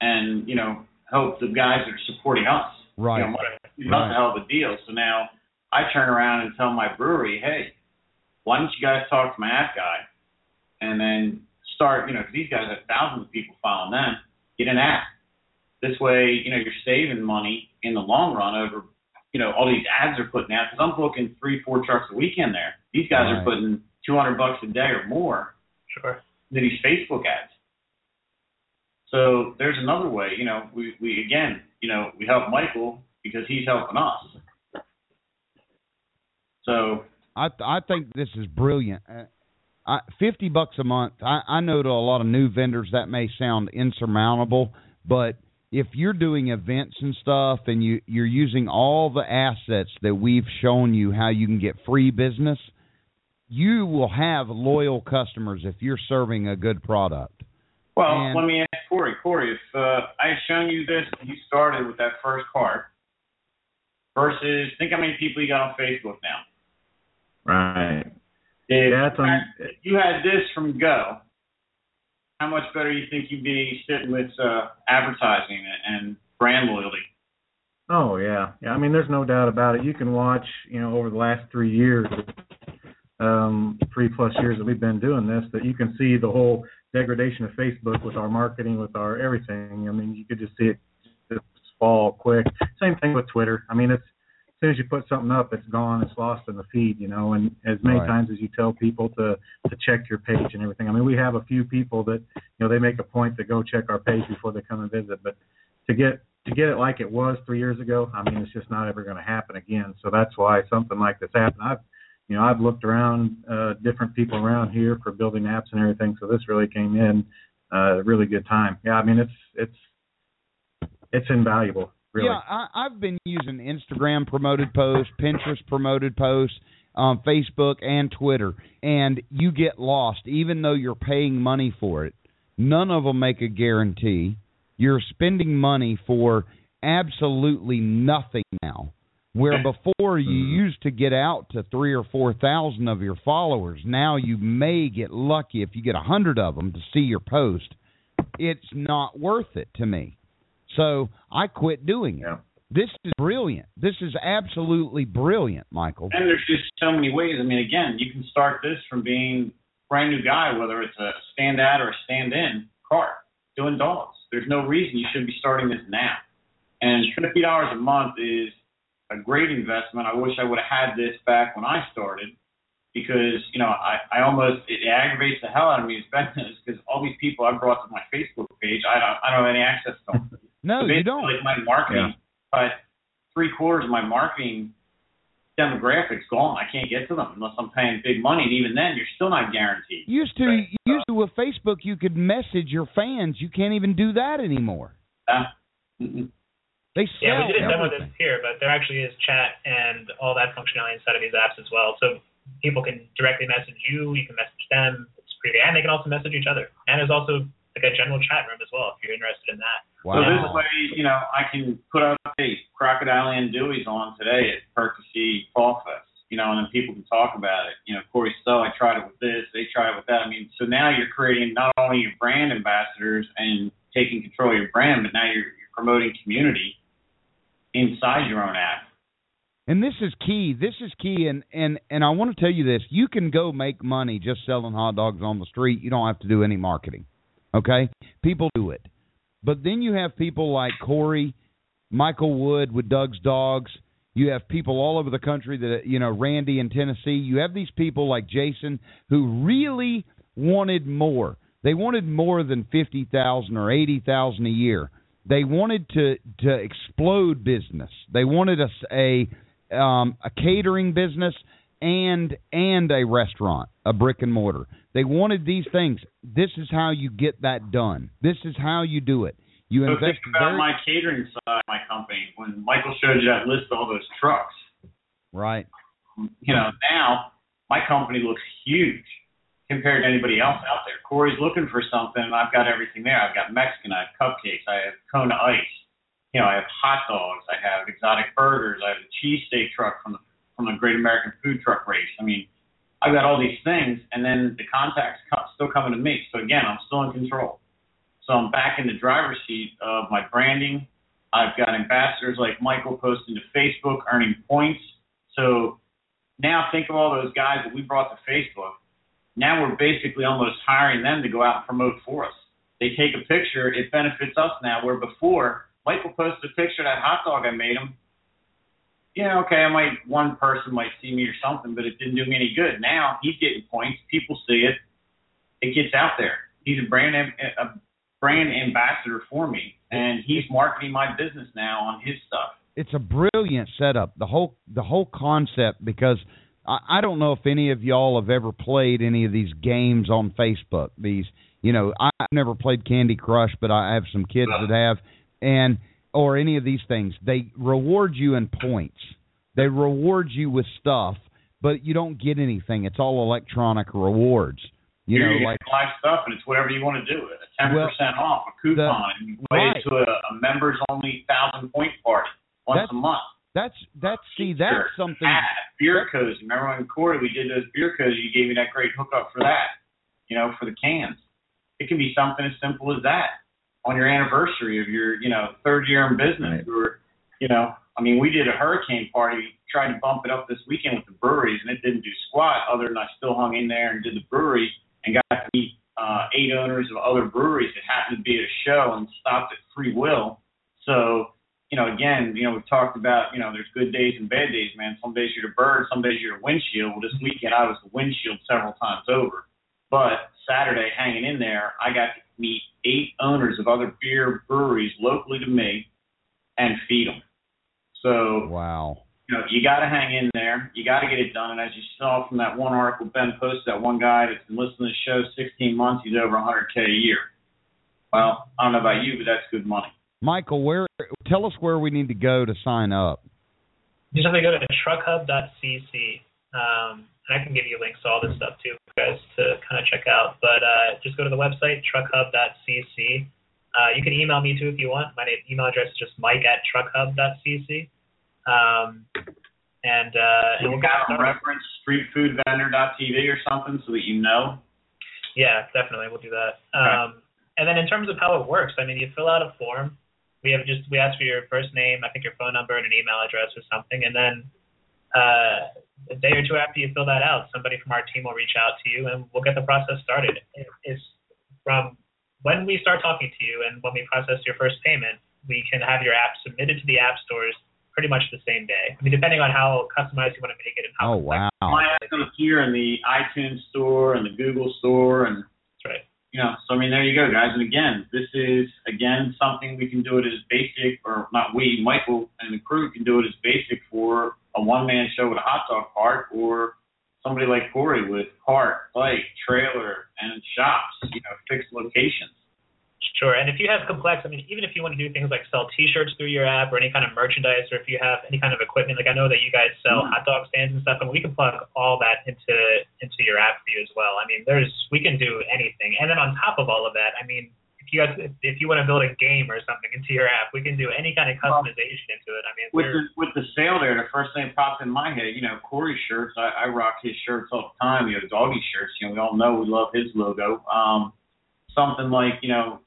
and you know, help the guys that are supporting us. Right. You know, hell of a deal. So now I turn around and tell my brewery, hey, why don't you guys talk to my app guy, and then start, you know, 'cause these guys have thousands of people following them. Get an app. This way, you know, you're saving money in the long run over, you know, all these ads are putting out. Because I'm booking three, four trucks a weekend there. These guys Right. are putting 200 bucks a day or more Sure. to these Facebook ads. So there's another way, you know, we, we again, you know, we help Michael because he's helping us. So I I think this is brilliant. Uh, I, Fifty bucks a month. I, I know to a lot of new vendors that may sound insurmountable, but if you're doing events and stuff and you you're using all the assets that we've shown you how you can get free business, you will have loyal customers if you're serving a good product. Well, And- let me ask Corey. Corey, if uh, I had shown you this and you started with that first card versus think how many people you got on Facebook now. Right. If, if you had this from go, how much better you think you'd be sitting with uh, advertising and brand loyalty? Oh yeah, yeah. I mean, there's no doubt about it. You can watch, you know, over the last three years, um, three plus years that we've been doing this, that you can see the whole degradation of Facebook with our marketing, with our everything. I mean, you could just see it just fall quick. Same thing with Twitter. I mean, it's soon as you put something up, it's gone. It's lost in the feed, you know. And as many Right. times as you tell people to to check your page and everything. I mean, we have a few people that you know they make a point to go check our page before they come and visit, but to get to get it like it was three years ago, I mean, it's just not ever going to happen again. So that's why something like this happened. I've, you know, I've looked around uh, different people around here for building apps and everything. So this really came in uh, a really good time. Yeah, I mean, it's it's it's invaluable. Really. Yeah, I, I've been using Instagram promoted posts, Pinterest promoted posts, um, Facebook and Twitter, and you get lost even though you're paying money for it. None of them make a guarantee. You're spending money for absolutely nothing now. Where before you used to get out to three or four thousand of your followers, now you may get lucky if you get a hundred of them to see your post. It's not worth it to me. So I quit doing it. Yeah. This is brilliant. This is absolutely brilliant, Michael. And there's just so many ways. I mean, again, you can start this from being a brand new guy, whether it's a stand out or a stand in car, doing dogs. There's no reason you shouldn't be starting this now. And fifty dollars a month is a great investment. I wish I would have had this back when I started because, you know, I, I almost it aggravates the hell out of me as business because all these people I brought to my Facebook page, I don't I don't have any access to them. No, So you don't. Like my marketing, but three quarters of my marketing demographics gone. I can't get to them unless I'm paying big money, and even then, you're still not guaranteed. Used to used to with Facebook, you could message your fans. You can't even do that anymore. Uh, mm-mm. They Yeah, we did a demo this here, but there actually is chat and all that functionality inside of these apps as well. So people can directly message you, you can message them. It's pretty and they can also message each other. And there's also like a general chat room as well if you're interested in that. Wow. So this way, you know, I can put up hey, Crocodile and Dewey's on today at Percy Fall Fest, you know, and then people can talk about it. You know, Corey Stowe, I tried it with this, they tried it with that. I mean, so now you're creating not only your brand ambassadors and taking control of your brand, but now you're, you're promoting community inside your own app. And this is key. This is key, and and and I want to tell you this: you can go make money just selling hot dogs on the street. You don't have to do any marketing. Okay, people do it, but then you have people like Corey, Michael Wood with Doug's Dogs. You have people all over the country that you know, Randy in Tennessee. You have these people like Jason who really wanted more. They wanted more than fifty thousand or eighty thousand a year. They wanted to to explode business. They wanted a a um, a catering business and and a restaurant, a brick and mortar. They wanted these things. This is how you get that done. This is how you do it. You So invest think about very my catering side of my company. When Michael showed you that list of all those trucks, right. you know, now my company looks huge compared to anybody else out there. Corey's looking for something, and I've got everything there. I've got Mexican, I have cupcakes, I have Kona Ice, you know, I have hot dogs, I have exotic burgers, I have a cheesesteak truck from the from the Great American Food Truck Race. I mean, I've got all these things, and then the contacts co- still coming to me. So again, I'm still in control. So I'm back in the driver's seat of my branding. I've got ambassadors like Michael posting to Facebook, earning points. So now think of all those guys that we brought to Facebook. Now we're basically almost hiring them to go out and promote for us. They take a picture, it benefits us now. Where before Michael posted a picture of that hot dog I made him. Yeah, okay, I might one person might see me or something, but it didn't do me any good. Now he's getting points. People see it. It gets out there. He's a brand a brand ambassador for me, and he's marketing my business now on his stuff. It's a brilliant setup. The whole the whole concept because I, I don't know if any of y'all have ever played any of these games on Facebook. These you know I've never played Candy Crush, but I have some kids that have, and or any of these things. They reward you in points. They reward you with stuff, but you don't get anything. It's all electronic rewards. You Here know, you like live stuff, and it's whatever you want to do. With a ten percent off, a coupon, the- and you right. to a, a members only thousand point party once That's- a month. that's that's see that's something. beer codes. Remember when Corey we did those beer codes? You gave me that great hookup for that. You know, for the cans. It can be something as simple as that on your anniversary of your, you know, third year in business, or, you know, I mean, we did a hurricane party, tried to bump it up this weekend with the breweries, and it didn't do squat. Other than I still hung in there and did the brewery and got to meet uh, eight owners of other breweries that happened to be at a show and stopped at Free Will. So you know, again, you know, we've talked about, you know, there's good days and bad days, man. Some days you're the bird, some days you're the windshield. Well, this weekend I was the windshield several times over. But Saturday, hanging in there, I got to meet eight owners of other beer breweries locally to me and feed them. So, Wow. you know, you got to hang in there. You got to get it done. And as you saw from that one article Ben posted, that one guy that's been listening to the show 16 months, he's over 100K a year. Well, I don't know about you, but that's good money. Michael, where tell us where we need to go to sign up. You just have to go to truckhub.cc. Um, and I can give you links to all this stuff too, guys to kind of check out. But uh, just go to the website, truckhub.cc. Uh, you can email me too if you want. My name, email address is just mike at truckhub.cc. Um, and uh, and we'll got a reference streetfoodvendor.tv or something so that you know. Yeah, definitely, we'll do that. Um, and then in terms of how it works, I mean, you fill out a form. We have just we ask for your first name, I think your phone number, and an email address or something, and then uh, a day or two after you fill that out, somebody from our team will reach out to you, and we'll get the process started. It, it's from when we start talking to you and when we process your first payment, we can have your app submitted to the app stores pretty much the same day. I mean, depending on how customized you want to make it and how Oh wow. My app's going to appear in the iTunes store and the Google store and That's right. You know, so I mean, there you go, guys. And again, this is again something we can do it as basic, or not we, Michael and the crew can do it as basic for a a one man show with a hot dog cart or somebody like Corey with cart, bike, trailer, and shops, you know, fixed locations. Sure. And if you have complex, I mean, even if you want to do things like sell T-shirts through your app or any kind of merchandise, or if you have any kind of equipment, like I know that you guys sell Mhm. hot dog stands and stuff, and we can plug all that into into your app for you as well. I mean, there's we can do anything. And then on top of all of that, I mean, if you guys if you want to build a game or something into your app, we can do any kind of customization into it. I mean, With the with the sale there, the first thing that popped in my head, you know, Corey shirts. I, I rock his shirts all the time. You know, doggy shirts. You know, we all know we love his logo. Um, something like you know,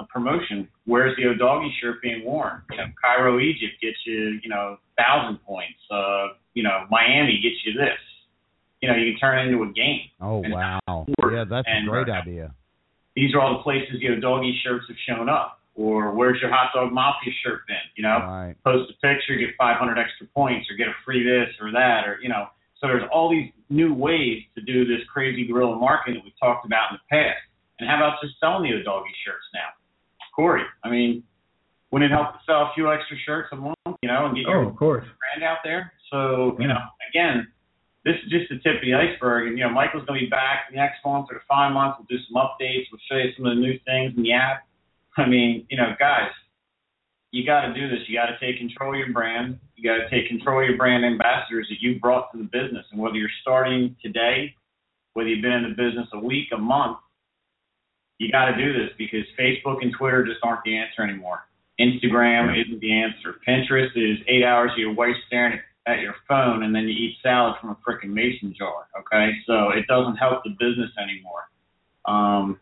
a promotion. Where's the doggy shirt being worn? You know, Cairo, Egypt gets you, you know, thousand points. Uh, you know, Miami gets you this. You know, you can turn it into a game. Oh wow. Yeah, that's a great uh, idea. These are all the places you know doggy shirts have shown up. Or where's your hot dog mafia shirt been? You know, Right. post a picture, get 500 extra points, or get a free this or that, or you know. So there's all these new ways to do this crazy guerrilla marketing that we've talked about in the past. And how about just selling the doggy shirts now, Corey? I mean, wouldn't it help to sell a few extra shirts a month, you know, and get Oh, your of course. brand out there? So you know, again, this is just the tip of the iceberg. And you know, Michael's going to be back next month or the five months. We'll do some updates. We'll show you some of the new things in the app. I mean, you know, guys, you got to do this. You got to take control of your brand. You got to take control of your brand ambassadors that you brought to the business. And whether you're starting today, whether you've been in the business a week, a month, you got to do this because Facebook and Twitter just aren't the answer anymore. Instagram isn't the answer. Pinterest is eight hours of your wife staring at, at your phone and then you eat salad from a freaking mason jar. Okay, so it doesn't help the business anymore. Um,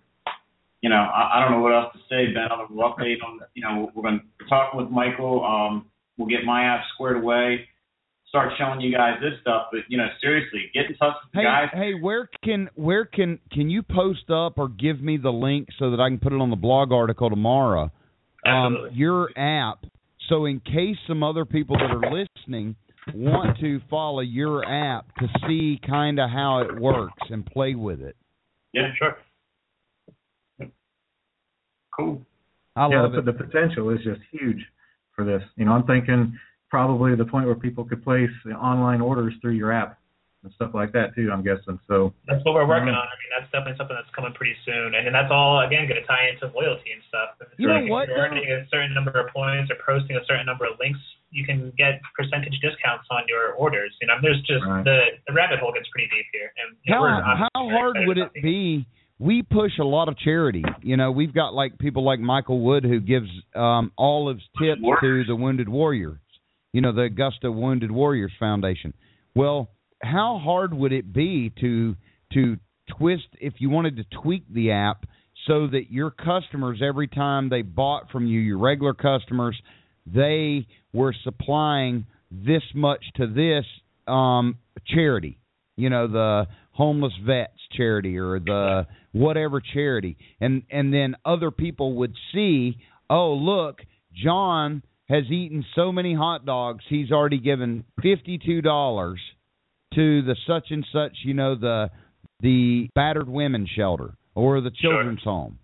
you know, I, I don't know what else to say, Ben. We'll update on, you know, we're going to talk with Michael. Um, we'll get my app squared away, start showing you guys this stuff. But you know, seriously, get in touch with the Hey, guys. hey, where can where can can you post up or give me the link so that I can put it on the blog article tomorrow? Um, your app, so in case some other people that are listening want to follow your app to see kind of how it works and play with it. Yeah, sure. cool. I yeah, love the, it. the potential is just huge for this. You know, I'm thinking probably the point where people could place online orders through your app and stuff like that too. I'm guessing. So That's what we're working Mhm. on. I mean, that's definitely something that's coming pretty soon, and then that's all again going to tie into loyalty and stuff. If You know if what, You're though? earning a certain number of points or posting a certain number of links, you can get percentage discounts on your orders. You know, there's just Right. the the rabbit hole gets pretty deep here. And How how hard would it be? We push a lot of charity. You know, we've got like people like Michael Wood who gives um all his tips to the Wounded Warriors. You know, the Augusta Wounded Warriors Foundation. Well, how hard would it be to to twist if you wanted to tweak the app so that your customers every time they bought from you, your regular customers, they were supplying this much to this um charity. You know, the homeless vets charity or the whatever charity. And and then other people would see, "Oh, look, John has eaten so many hot dogs, he's already given $52 to the such and such, you know, the the battered women shelter or the Sure. children's home."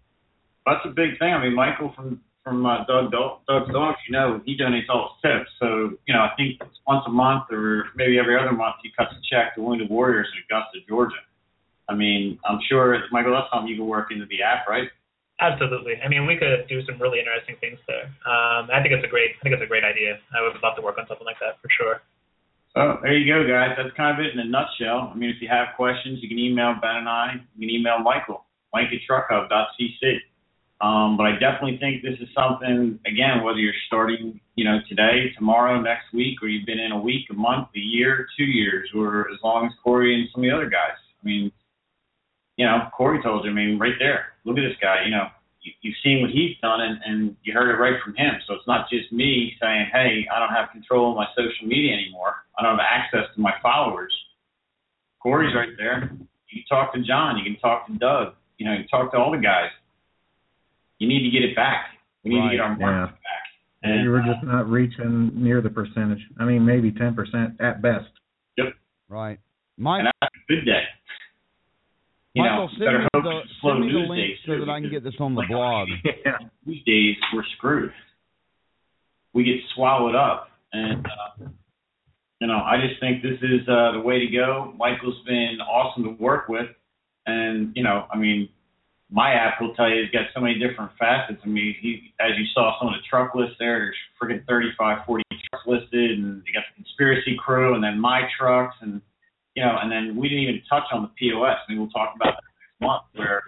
That's a big thing. I mean, Michael from from uh, Doug Dog- Doug's Dogs, you know, he donates all his tips. So, you know, I think it's once a month or maybe every other month he cuts a check to Wounded Warriors in Augusta, Georgia. I mean, I'm sure Michael, that's something you can work into the app, right? Absolutely. I mean, we could do some really interesting things there. Um, I think it's a great. I think it's a great idea. I would love to work on something like that for sure. So there you go, guys. That's kind of it in a nutshell. I mean, if you have questions, you can email Ben and I. You can email Michael, Mike at truckhub.cc. Um, but I definitely think this is something, again, whether you're starting, you know, today, tomorrow, next week, or you've been in a week, a month, a year, two years, or as long as Corey and some of the other guys. I mean, you know, Corey told you, I mean, right there, look at this guy, you know, you, you've seen what he's done and, and you heard it right from him. So it's not just me saying, hey, I don't have control of my social media anymore. I don't have access to my followers. Corey's right there. You can talk to John. You can talk to Doug. You know, you can talk to all the guys. You need to get it back. We need Right, to get our market back. And you were just uh, not reaching near the percentage. I mean, maybe 10% at best. Yep. Right. Mike and that's a good day. You Michael, know, send better me hope the slow send me the link days, so that I can get this on the like, blog. Yeah. These days we're screwed. We get swallowed up, and uh, you know, I just think this is uh, the way to go. Michael's been awesome to work with, and you know, I mean, my app will tell you it's got so many different facets. I mean, he, as you saw some of the truck lists there, there's freaking 35, 40 trucks listed, and you got the conspiracy crew, and then my trucks, and you know, and then we didn't even touch on the POS. I mean, we'll talk about that next month where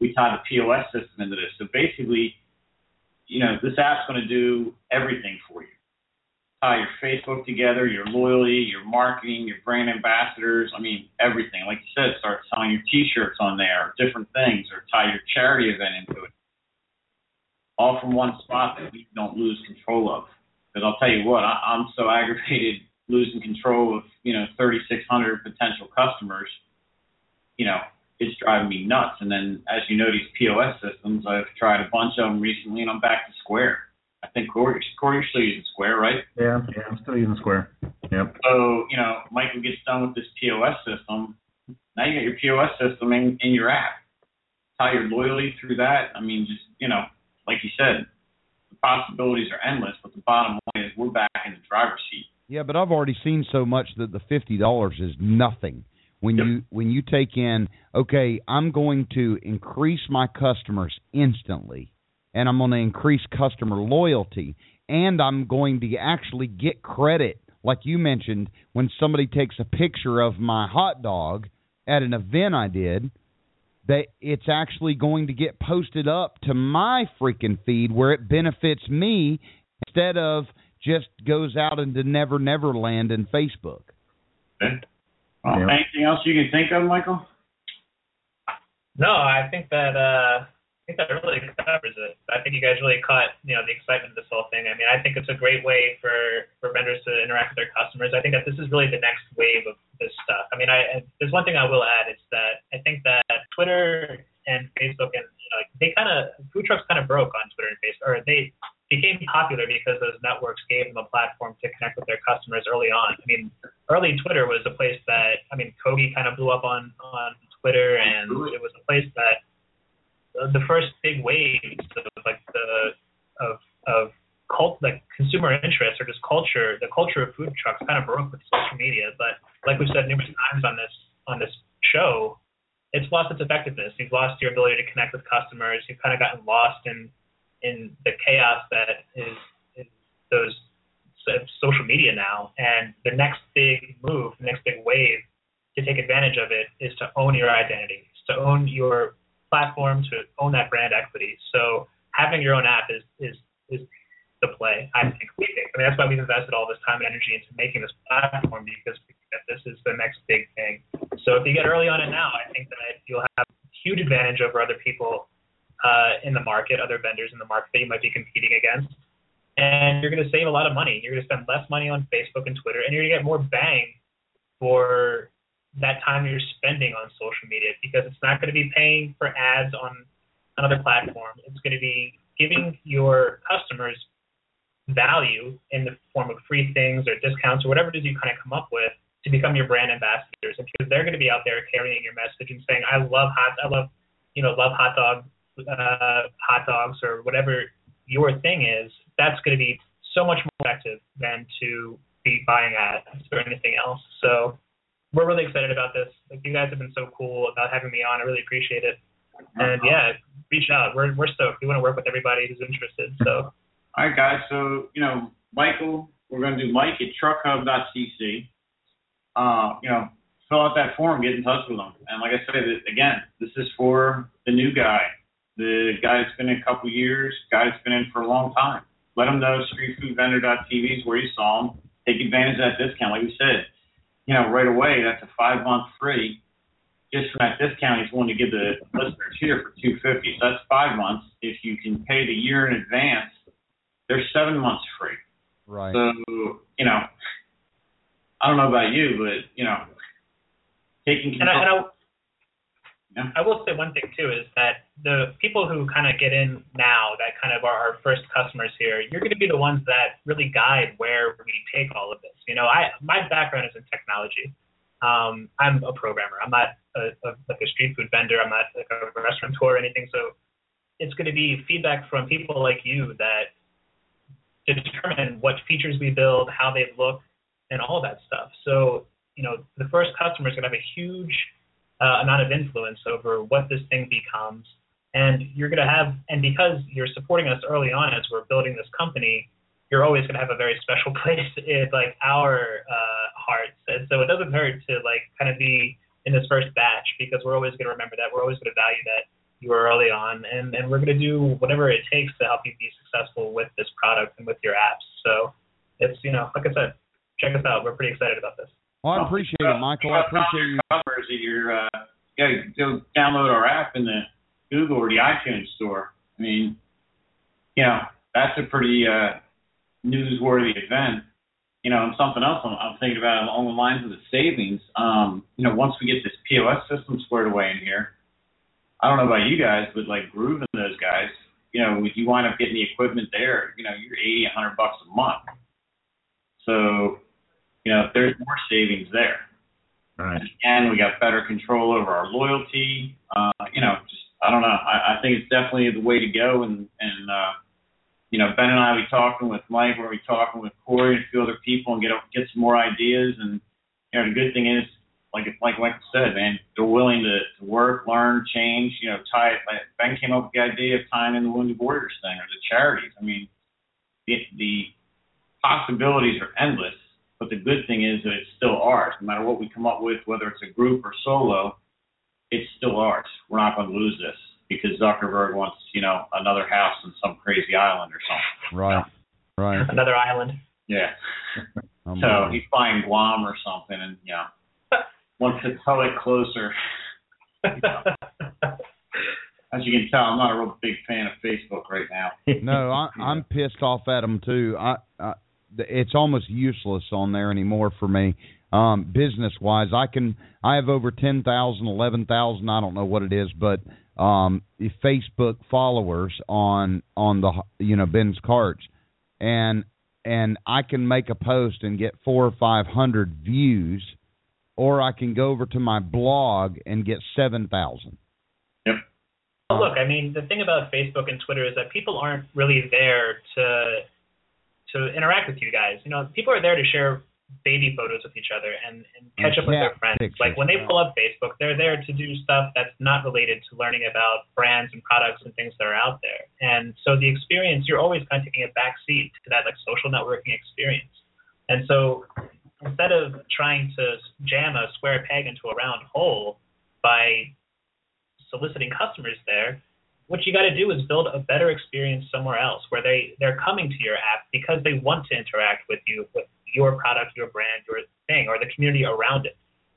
we tie the POS system into this. So basically, you know, this app's going to do everything for you. Tie your Facebook together, your loyalty, your marketing, your brand ambassadors. I mean, everything. Like you said, start selling your T-shirts on there, different things, or tie your charity event into it. All from one spot that we don't lose control of. Because I'll tell you what, I, I'm so aggravated losing control of you know 3,600 potential customers. You know, it's driving me nuts. And then, as you know, these POS systems, I've tried a bunch of them recently, and I'm back to Square. I think Corey, Corey, you're still using Square, right? Yeah, yeah, I'm still using Square. Yep. So, you know, Michael gets done with this POS system. Now you got your POS system in, in your app. Tie your loyalty through that. I mean, just, you know, like you said, the possibilities are endless, but the bottom line is we're back in the driver's seat. Yeah, but I've already seen so much that the fifty dollars is nothing. When Yep. you when you take in, okay, I'm going to increase my customers instantly, and I'm going to increase customer loyalty, and I'm going to actually get credit, like you mentioned, when somebody takes a picture of my hot dog at an event I did, that it's actually going to get posted up to my freaking feed where it benefits me instead of just goes out into Never Never Land and Facebook. Okay. Well, Yeah. Anything else you can think of, Michael? No, I think that uh, I think that really covers it. I think you guys really caught you know the excitement of this whole thing. I mean, I think it's a great way for for vendors to interact with their customers. I think that this is really the next wave of this stuff. I mean, I there's one thing I will add is that I think that Twitter and Facebook and you know, like they kind of food trucks kind of broke on Twitter and Facebook, or they became popular because those networks gave them a platform to connect with their customers early on. I mean, early Twitter was a place that I mean, Kogi kind of blew up on on Twitter, and it was a place that the first big waves of like the of of cult like consumer interest or just culture, the culture of food trucks kind of broke with social media. But like we've said numerous times on this on this show, it's lost its effectiveness. You've lost your ability to connect with customers. You've kind of gotten lost in in the chaos that is, is those uh, social media now. And the next big move, the next big wave to take advantage of it is to own your identity, to own your platform, to own that brand equity. So having your own app is is is the play. I think we think. I mean, that's why we've invested all this time and energy into making this platform because this is the next big thing. So if you get early on it now, I think that you'll have huge advantage over other people uh, in the market, other vendors in the market that you might be competing against. And you're going to save a lot of money. You're going to spend less money on Facebook and Twitter, and you're going to get more bang for that time you're spending on social media because it's not going to be paying for ads on another platform. It's going to be giving your customers value in the form of free things or discounts or whatever it is you kind of come up with to become your brand ambassadors. And because they're going to be out there carrying your message and saying, "I love hot, I love, you know, love hot dog, uh, hot dogs or whatever your thing is," that's going to be so much more effective than to be buying ads or anything else. So we're really excited about this. Like you guys have been so cool about having me on. I really appreciate it. And yeah, reach out. We're we're stoked. We want to work with everybody who's interested. So All right, guys. So, you know, Michael, we're going to do Mike at truckhub.cc. Uh, you know, fill out that form, get in touch with them. And like I said, again, this is for the new guy, the guy that's been in a couple years, guy that's been in for a long time. Let him know streetfoodvendor.tv is where you saw him. Take advantage of that discount. Like we said, you know, right away, that's a five month free. Just for that discount, he's willing to give the listeners here for two fifty. So that's five months. If you can pay the year in advance, there's seven months free. Right. So, you know, I don't know about you, but you know, taking and I, and I, Yeah. I will say one thing too is that the people who kind of get in now, that kind of are our first customers here, you're going to be the ones that really guide where we take all of this. You know, I my background is in technology. Um, I'm a programmer. I'm not a, a, like a street food vendor. I'm not like a restaurateur or anything. So it's going to be feedback from people like you that determine what features we build, how they look, and all that stuff. So, you know, the first customer is going to have a huge uh, amount of influence over what this thing becomes. And you're going to have, and because you're supporting us early on as we're building this company, you're always going to have a very special place in like our uh, hearts. And so it doesn't hurt to like kind of be in this first batch because we're always going to remember that. We're always going to value that you were early on, and, and we're going to do whatever it takes to help you be successful with this product and with your apps. So it's, you know, like I said, check us out. We're pretty excited about this. Well, I appreciate it, Michael. I appreciate you. Covers that you're, uh, you gotta go download our app in the Google or the iTunes store. I mean, you know, that's a pretty uh, newsworthy event. You know, and something else I'm, I'm thinking about along the lines of the savings. Um, you know, once we get this POS system squared away in here, I don't know about you guys, but like Groove and those guys, you know, if you wind up getting the equipment there, you know, you're eighty, a hundred bucks a month. So, you know, there's more savings there. Right. And we got better control over our loyalty. Uh, you know, just I don't know. I, I think it's definitely the way to go. And and uh, you know, Ben and I will be talking with Mike, we'll be talking with Corey and a few other people, and get get some more ideas. And you know, the good thing is, like like Mike said, man, they're willing to, to work, learn, change. You know, tie. Like Ben came up with the idea of tying in the Wounded Warriors thing or the charities. I mean, the the possibilities are endless. But the good thing is that it's still ours. No matter what we come up with, whether it's a group or solo, it's still ours. We're not going to lose this because Zuckerberg wants, you know, another house in some crazy island or something. Right. Right. Another island. Yeah. I'm So with he's buying Guam or something, and you know, wants to tow it closer. As you can tell, I'm not a real big fan of Facebook right now. no, I, I'm pissed off at them too. I, I, it's almost useless on there anymore for me. Um, business wise, I can I have over ten thousand, eleven thousand, I don't know what it is, but um, Facebook followers on on the you know Ben's carts, and and I can make a post and get four or five hundred views, or I can go over to my blog and get seven thousand. Well, look, I mean, the thing about Facebook and Twitter is that people aren't really there to to interact with you guys. You know, people are there to share baby photos with each other and, and catch up with their friends. pictures, Like when they pull up Facebook, they're there to do stuff that's not related to learning about brands and products and things that are out there. And so the experience, you're always kind of taking a back seat to that like social networking experience. And so instead of trying to jam a square peg into a round hole by soliciting customers there, what you got to do is build a better experience somewhere else where they they're coming to your app because they want to interact with you with your product your brand your thing or the community around it.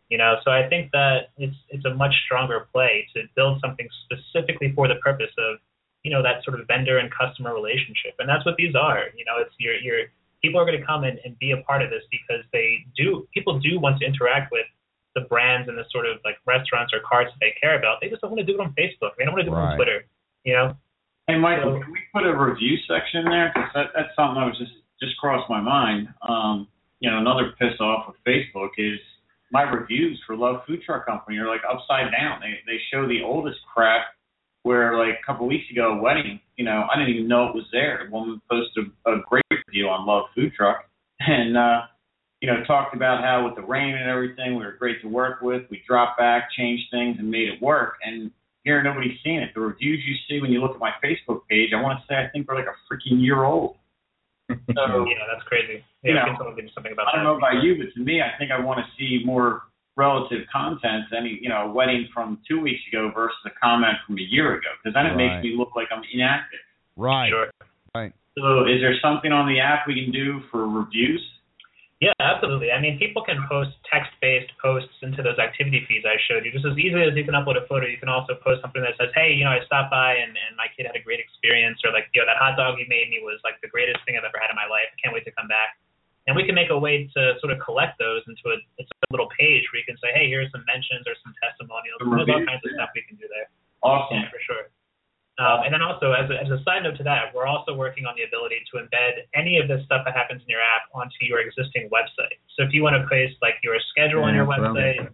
You know so i think that it's it's a much stronger play to build something specifically for the purpose of you know that sort of vendor and customer relationship. And that's what these are. You know it's your your people are going to come in and be a part of this because they do people do want to interact with the brands and the sort of like restaurants or carts that they care about. They just don't want to do it on facebook. They don't want to do it Right. on twitter you know Hey, Michael, So- can we put a review section there? Because that, that's something that was just just crossed my mind. Um, you know, another piss off with Facebook is my reviews for Love Food Truck Company are like upside down. They they show the oldest crap. Where like a couple weeks ago, a wedding, you know, I didn't even know it was there. A woman posted a, a great review on Love Food Truck, and uh, you know, talked about how with the rain and everything, we were great to work with. We dropped back, changed things, and made it work. And here, nobody's seen it. The reviews you see when you look at my Facebook page, I want to say I think they're like a freaking year old. So yeah that's crazy You yeah know, can someone do something about I don't that know about you, but to me, I think I want to see more relative content. Any, you know, a wedding from two weeks ago versus a comment from a year ago, because then it Right. makes me look like I'm inactive. Right. sure Right. So, is there something on the app we can do for reviews? Yeah, absolutely. I mean, people can post text-based posts into those activity feeds I showed you. Just as easily as you can upload a photo, you can also post something that says, "Hey, you know, I stopped by and, and my kid had a great experience," or like, "Yo, that hot dog you made me was like the greatest thing I've ever had in my life. I can't wait to come back." And we can make a way to sort of collect those into a, it's a little page where you can say, "Hey, here's some mentions or some testimonials." There's all kinds of stuff we can do there. Awesome. Yeah, for sure. Um, and then also, as a, as a side note to that, we're also working on the ability to embed any of this stuff that happens in your app onto your existing website. So if you want to place like your schedule on your that's what website,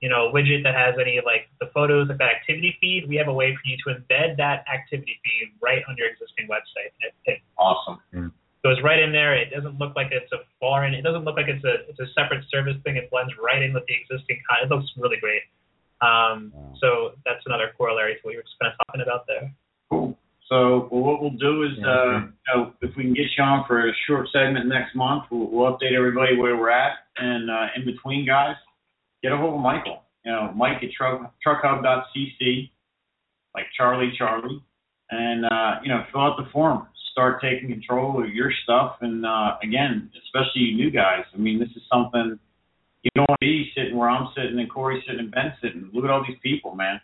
you know, a widget that has any like the photos of that activity feed, we have a way for you to embed that activity feed right on your existing website. It, it Awesome. goes it's right in there. It doesn't look like it's a foreign. It doesn't look like it's a it's a separate service thing. It blends right in with the existing. Con- it looks really great. Um, Wow. So that's another corollary to what you were just kind of talking about there. Cool. So well, what we'll do is, Yeah, uh, okay. you know, if we can get you on for a short segment next month, we'll, we'll update everybody where we're at, and uh, in between, guys, get a hold of Michael. You know, Mike at truck, truckhub.cc, like Charlie Charlie, and uh, you know, fill out the form. Start taking control of your stuff, and uh, again, especially you new guys. I mean, this is something you don't want to be sitting where I'm sitting and Corey's sitting and Ben's sitting. Look at all these people, man,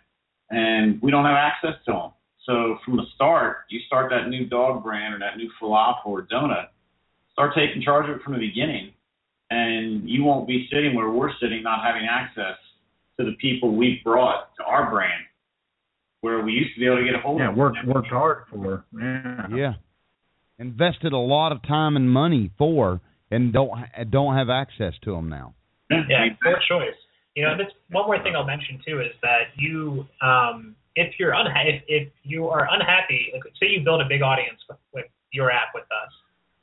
and we don't have access to them. So from the start, you start that new dog brand or that new falafel or donut, start taking charge of it from the beginning, and you won't be sitting where we're sitting, not having access to the people we've brought to our brand, where we used to be able to get a hold Yeah, of. work them. worked hard for. Yeah. Yeah. Invested a lot of time and money for, and don't don't have access to them now. Yeah, poor choice. You know, that's one more thing I'll mention too is that you, um, if you're unha- if, if you are unhappy, like say you build a big audience with, with your app with us,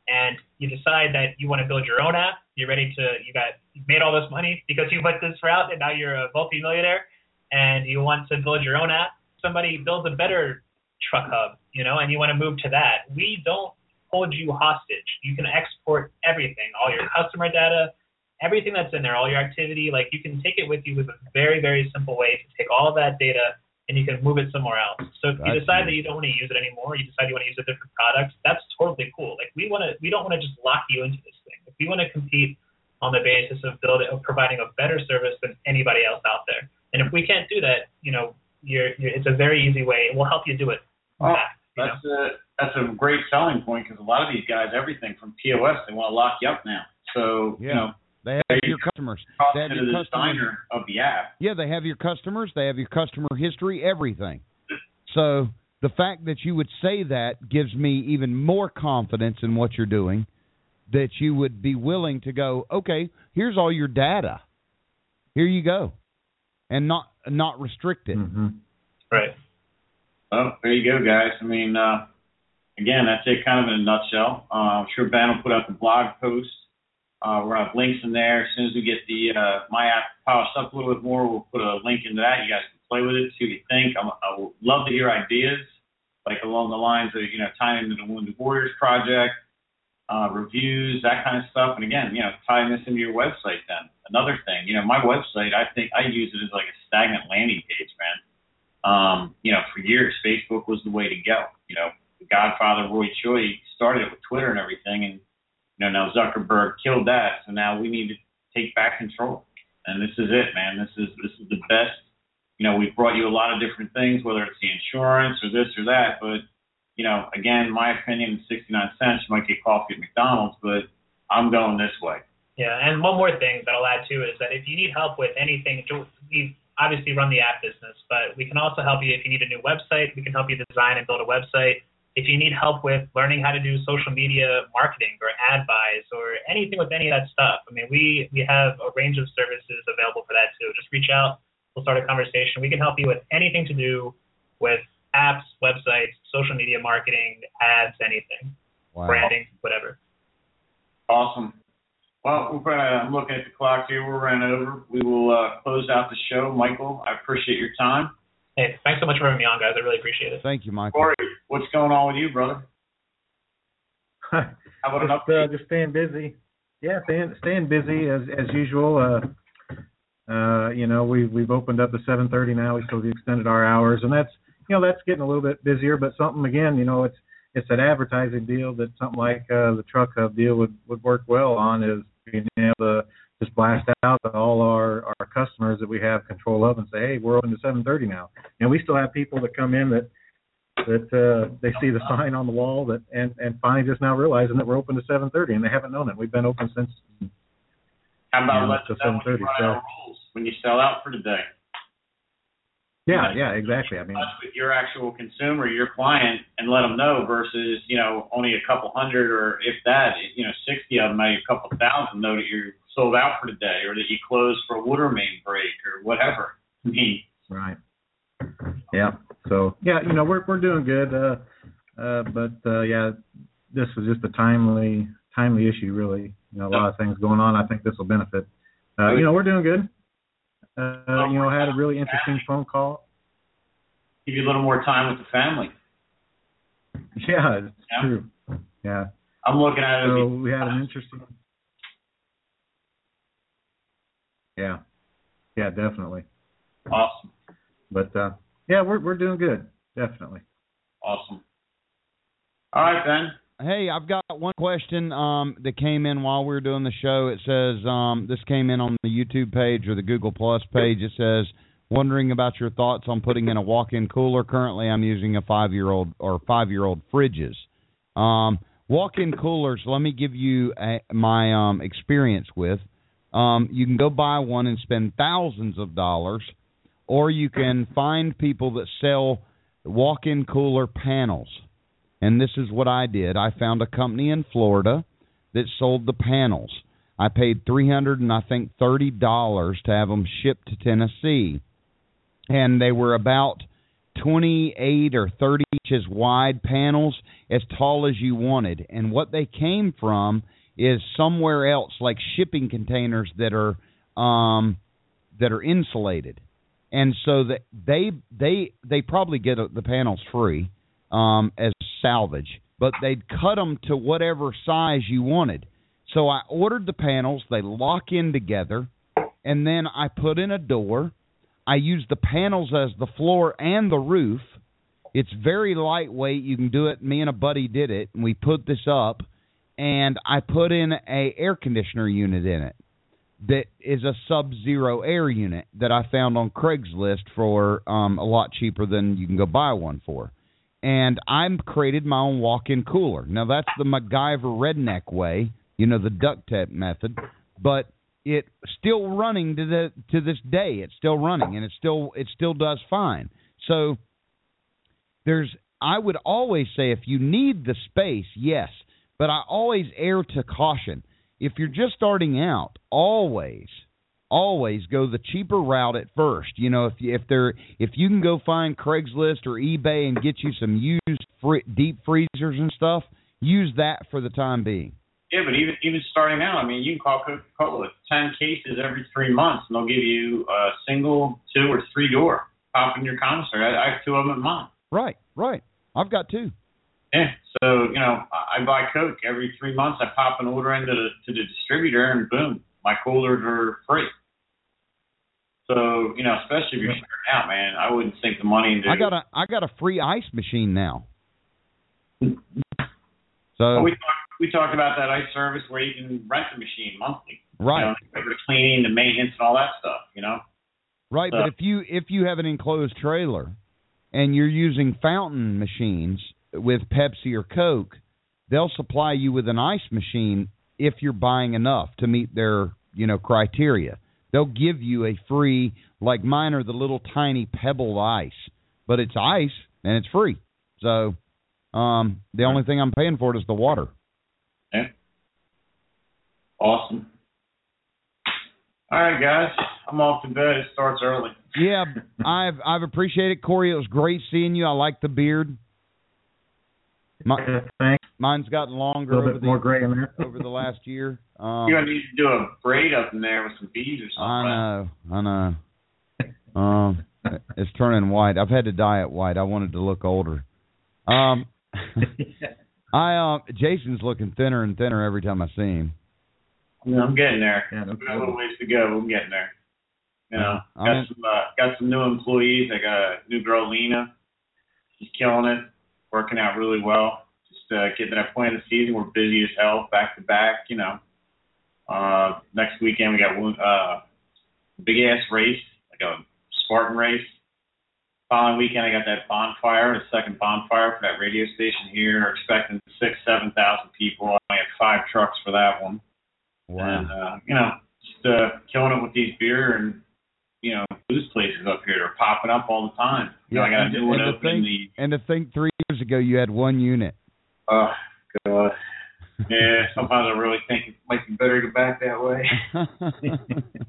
and you decide that you want to build your own app, you're ready to, you got you made all this money because you went this route, and now you're a multi-millionaire, and you want to build your own app. Somebody builds a better truck hub, you know, and you want to move to that. We don't hold you hostage. You can export everything, all your customer data, everything that's in there, all your activity, like you can take it with you with a very, very simple way to take all of that data and you can move it somewhere else. So if you decide that you don't want to use it anymore, you decide you want to use a different product, that's totally cool. Like we want to, we don't want to just lock you into this thing. If we want to compete on the basis of building, of providing a better service than anybody else out there. And if we can't do that, you know, you're, you're it's a very easy way. We'll help you do it. Oh, back, you know? That's a that's a great selling point because a lot of these guys, everything from POS, they want to lock you up now. So you know, They have There you your customers. talk They have your the customers. designer of the app. Yeah, they have your customers. They have your customer history, everything. So the fact that you would say that gives me even more confidence in what you're doing. That you would be willing to go, okay, here's all your data. Here you go, and not not restrict it. hmm Right. Well, there you go, guys. I mean, uh, again, that's it, kind of in a nutshell. Uh, I'm sure Ben will put out the blog post. Uh, we're gonna have links in there. As soon as we get the uh, my app polished up a little bit more, we'll put a link into that. You guys can play with it, see what you think. I'm, I would love to hear ideas, like along the lines of you know tying into the Wounded Warriors project, uh, reviews, that kind of stuff. And again, you know, tying this into your website. Then another thing, you know, my website, I think I use it as like a stagnant landing page, man um, you know, for years, Facebook was the way to go. You know, the Godfather Roy Choi started it with Twitter and everything, and you know now Zuckerberg killed that. So now we need to take back control, and this is it, man. This is this is the best. You know, we've brought you a lot of different things, whether it's the insurance or this or that, but you know, again, my opinion, 69 cents. You might get coffee at McDonald's, but I'm going this way. Yeah, and one more thing that I'll add too is that if you need help with anything, we obviously run the app business, but we can also help you if you need a new website. We can help you design and build a website. If you need help with learning how to do social media marketing or ad buys or anything with any of that stuff, I mean, we we have a range of services available for that too. Just reach out. We'll start a conversation. We can help you with anything to do with apps, websites, social media marketing, ads, anything, Wow. branding, whatever. Awesome. Well, we're gonna. I'm looking at the clock here. We're running over. We will uh, close out the show. Michael, I appreciate your time. Hey, thanks so much for having me on, guys. I really appreciate it. Thank you, Michael. Corey, what's going on with you, brother? How about an just, update? uh, just staying busy. Yeah, staying staying busy as as usual. Uh, uh, you know, we've we've opened up to 7:30 now, so we extended our hours, and that's you know that's getting a little bit busier. But something again, you know, it's it's an advertising deal that something like uh, the truck hub deal would would work well on is being able to just blast out to all our our customers that we have control of and say, hey, we're open to 7:30 now. And we still have people that come in that that uh, they see the sign on the wall that and and finally just now realizing that we're open to 7:30 and they haven't known it. We've been open since How about yeah, letting till them know when 7:30, you so- rules when you sell out for the day? yeah yeah exactly. I mean with your actual consumer, your client, and let them know versus you know only a couple hundred or if that, you know, sixty of them, maybe a couple thousand know that you're sold out for the day or that you closed for a water main break or whatever. I mean, right. Yeah. So yeah, you know we're we're doing good. Uh, uh, but uh, yeah, this was just a timely timely issue, really. You know, a lot of things going on. I think this will benefit. Uh, you know, we're doing good. Uh, you know, had a really interesting phone call. Give you a little more time with the family. Yeah, it's Yeah. true. Yeah. I'm looking at it. So we had an interesting. Yeah. Yeah, definitely. awesome, But uh yeah, we're we're doing good. Definitely. awesome. All right, Ben. Hey, I've got one question um, that came in while we were doing the show. It says um, this came in on the YouTube page or the Google Plus page. It says wondering about your thoughts on putting in a walk-in cooler. Currently, I'm using a five-year-old or five-year-old fridges. Um, walk-in coolers. Let me give you a, my um, experience with. Um, you can go buy one and spend thousands of dollars, or you can find people that sell walk-in cooler panels and this is what I did. I found a company in Florida that sold the panels. I paid three hundred and I think thirty dollars to have them shipped to Tennessee, and they were about twenty-eight or thirty inches wide panels, as tall as you wanted. And what they came from is somewhere else, like shipping containers that are um, that are insulated, and so that they they they probably get the panels free um, as salvage, but they'd cut them to whatever size you wanted. So I ordered the panels. They lock in together, and then I put in a door. I used the panels as the floor and the roof. It's very lightweight. You can do it. Me and a buddy did it, and we put this up. And I put in a air conditioner unit in it that is a sub-zero air unit that I found on Craigslist for um, a lot cheaper than you can go buy one for and I'm created my own walk-in cooler. Now that's the MacGyver redneck way, you know, the duct tape method, but it's still running to the to this day. It's still running, and it still it still does fine. So there's I would always say if you need the space, yes, but I always err to caution. If you're just starting out, always always go the cheaper route at first. You know, if you, if there if you can go find Craigslist or eBay and get you some used free, deep freezers and stuff, use that for the time being. Yeah, but even even starting out, I mean, you can call Coca-Cola ten cases every three months, and they'll give you a single, two, or three door pop in your commissary. I, I have two of them at mine. Right, right. I've got two. Yeah, so you know, I buy Coke every three months. I pop an order into the to the distributor, and boom, my coolers are free. So you know, especially if you're starting out, man, I wouldn't sink the money into. I got a I got a free ice machine now. So Well, we talked we talked about that ice service where you can rent the machine monthly. right, You know, the cleaning, the maintenance, and all that stuff. You know. right. so- But if you if you have an enclosed trailer and you're using fountain machines with Pepsi or Coke, they'll supply you with an ice machine if you're buying enough to meet their you know criteria. They'll give you a free like mine are the little tiny pebbled ice, but it's ice and it's free. So um the only thing I'm paying for it is the water. Yeah. Awesome. All right, guys. I'm off to bed. It starts early. Yeah, I've I've appreciated it, Corey. It was great seeing you. I like the beard. My, Yeah, mine's gotten A longer little over bit the more gray in there. over the last year. Um, You're gonna need to do a braid up in there with some beads or something. I know, I know. Um, it's turning white. I've had to dye it white. I wanted to look older. Um, I um, Jason's looking thinner and thinner every time I see him. Yeah, I'm getting there. Yeah, no We got a little ways to go. I'm getting there. You know, I'm got in- some uh, got some new employees. I got a new girl, Lena. She's killing it, working out really well. Just uh, getting that point of the season. We're busy as hell, back to back. You know, uh, next weekend we got one uh, big ass race, like a Spartan race. Following weekend, I got that bonfire, the second bonfire for that radio station here. Expecting six, seven thousand people. I only had five trucks for that one. And uh, you know, just uh, killing it with these beer and you know booze places up here. They're popping up all the time. You know, I got a and, new one and to open. think, The and to think three years ago you had one unit. oh god, yeah. Sometimes I really think it might be better to go back that way.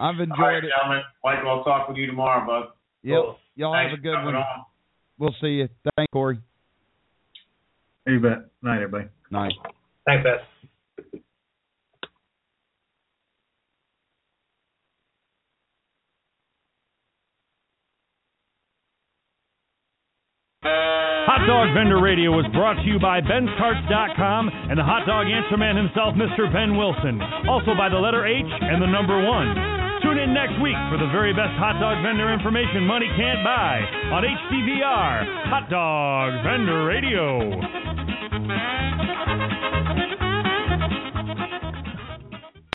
I've all right, enjoyed it. gentlemen. Michael, I'll talk with you tomorrow, bud. Yep. Cool. Y'all Thanks have a good one. on. We'll see you. Thanks, Corey. You bet. Night, everybody. Night. Thanks, Beth. Hot Dog Vendor Radio was brought to you by Ben'sCarts.com and the hot dog answer man himself, Mr. Ben Wilson. Also by the letter H and the number one. Tune in next week for the very best hot dog vendor information money can't buy on HDVR Hot Dog Vendor Radio.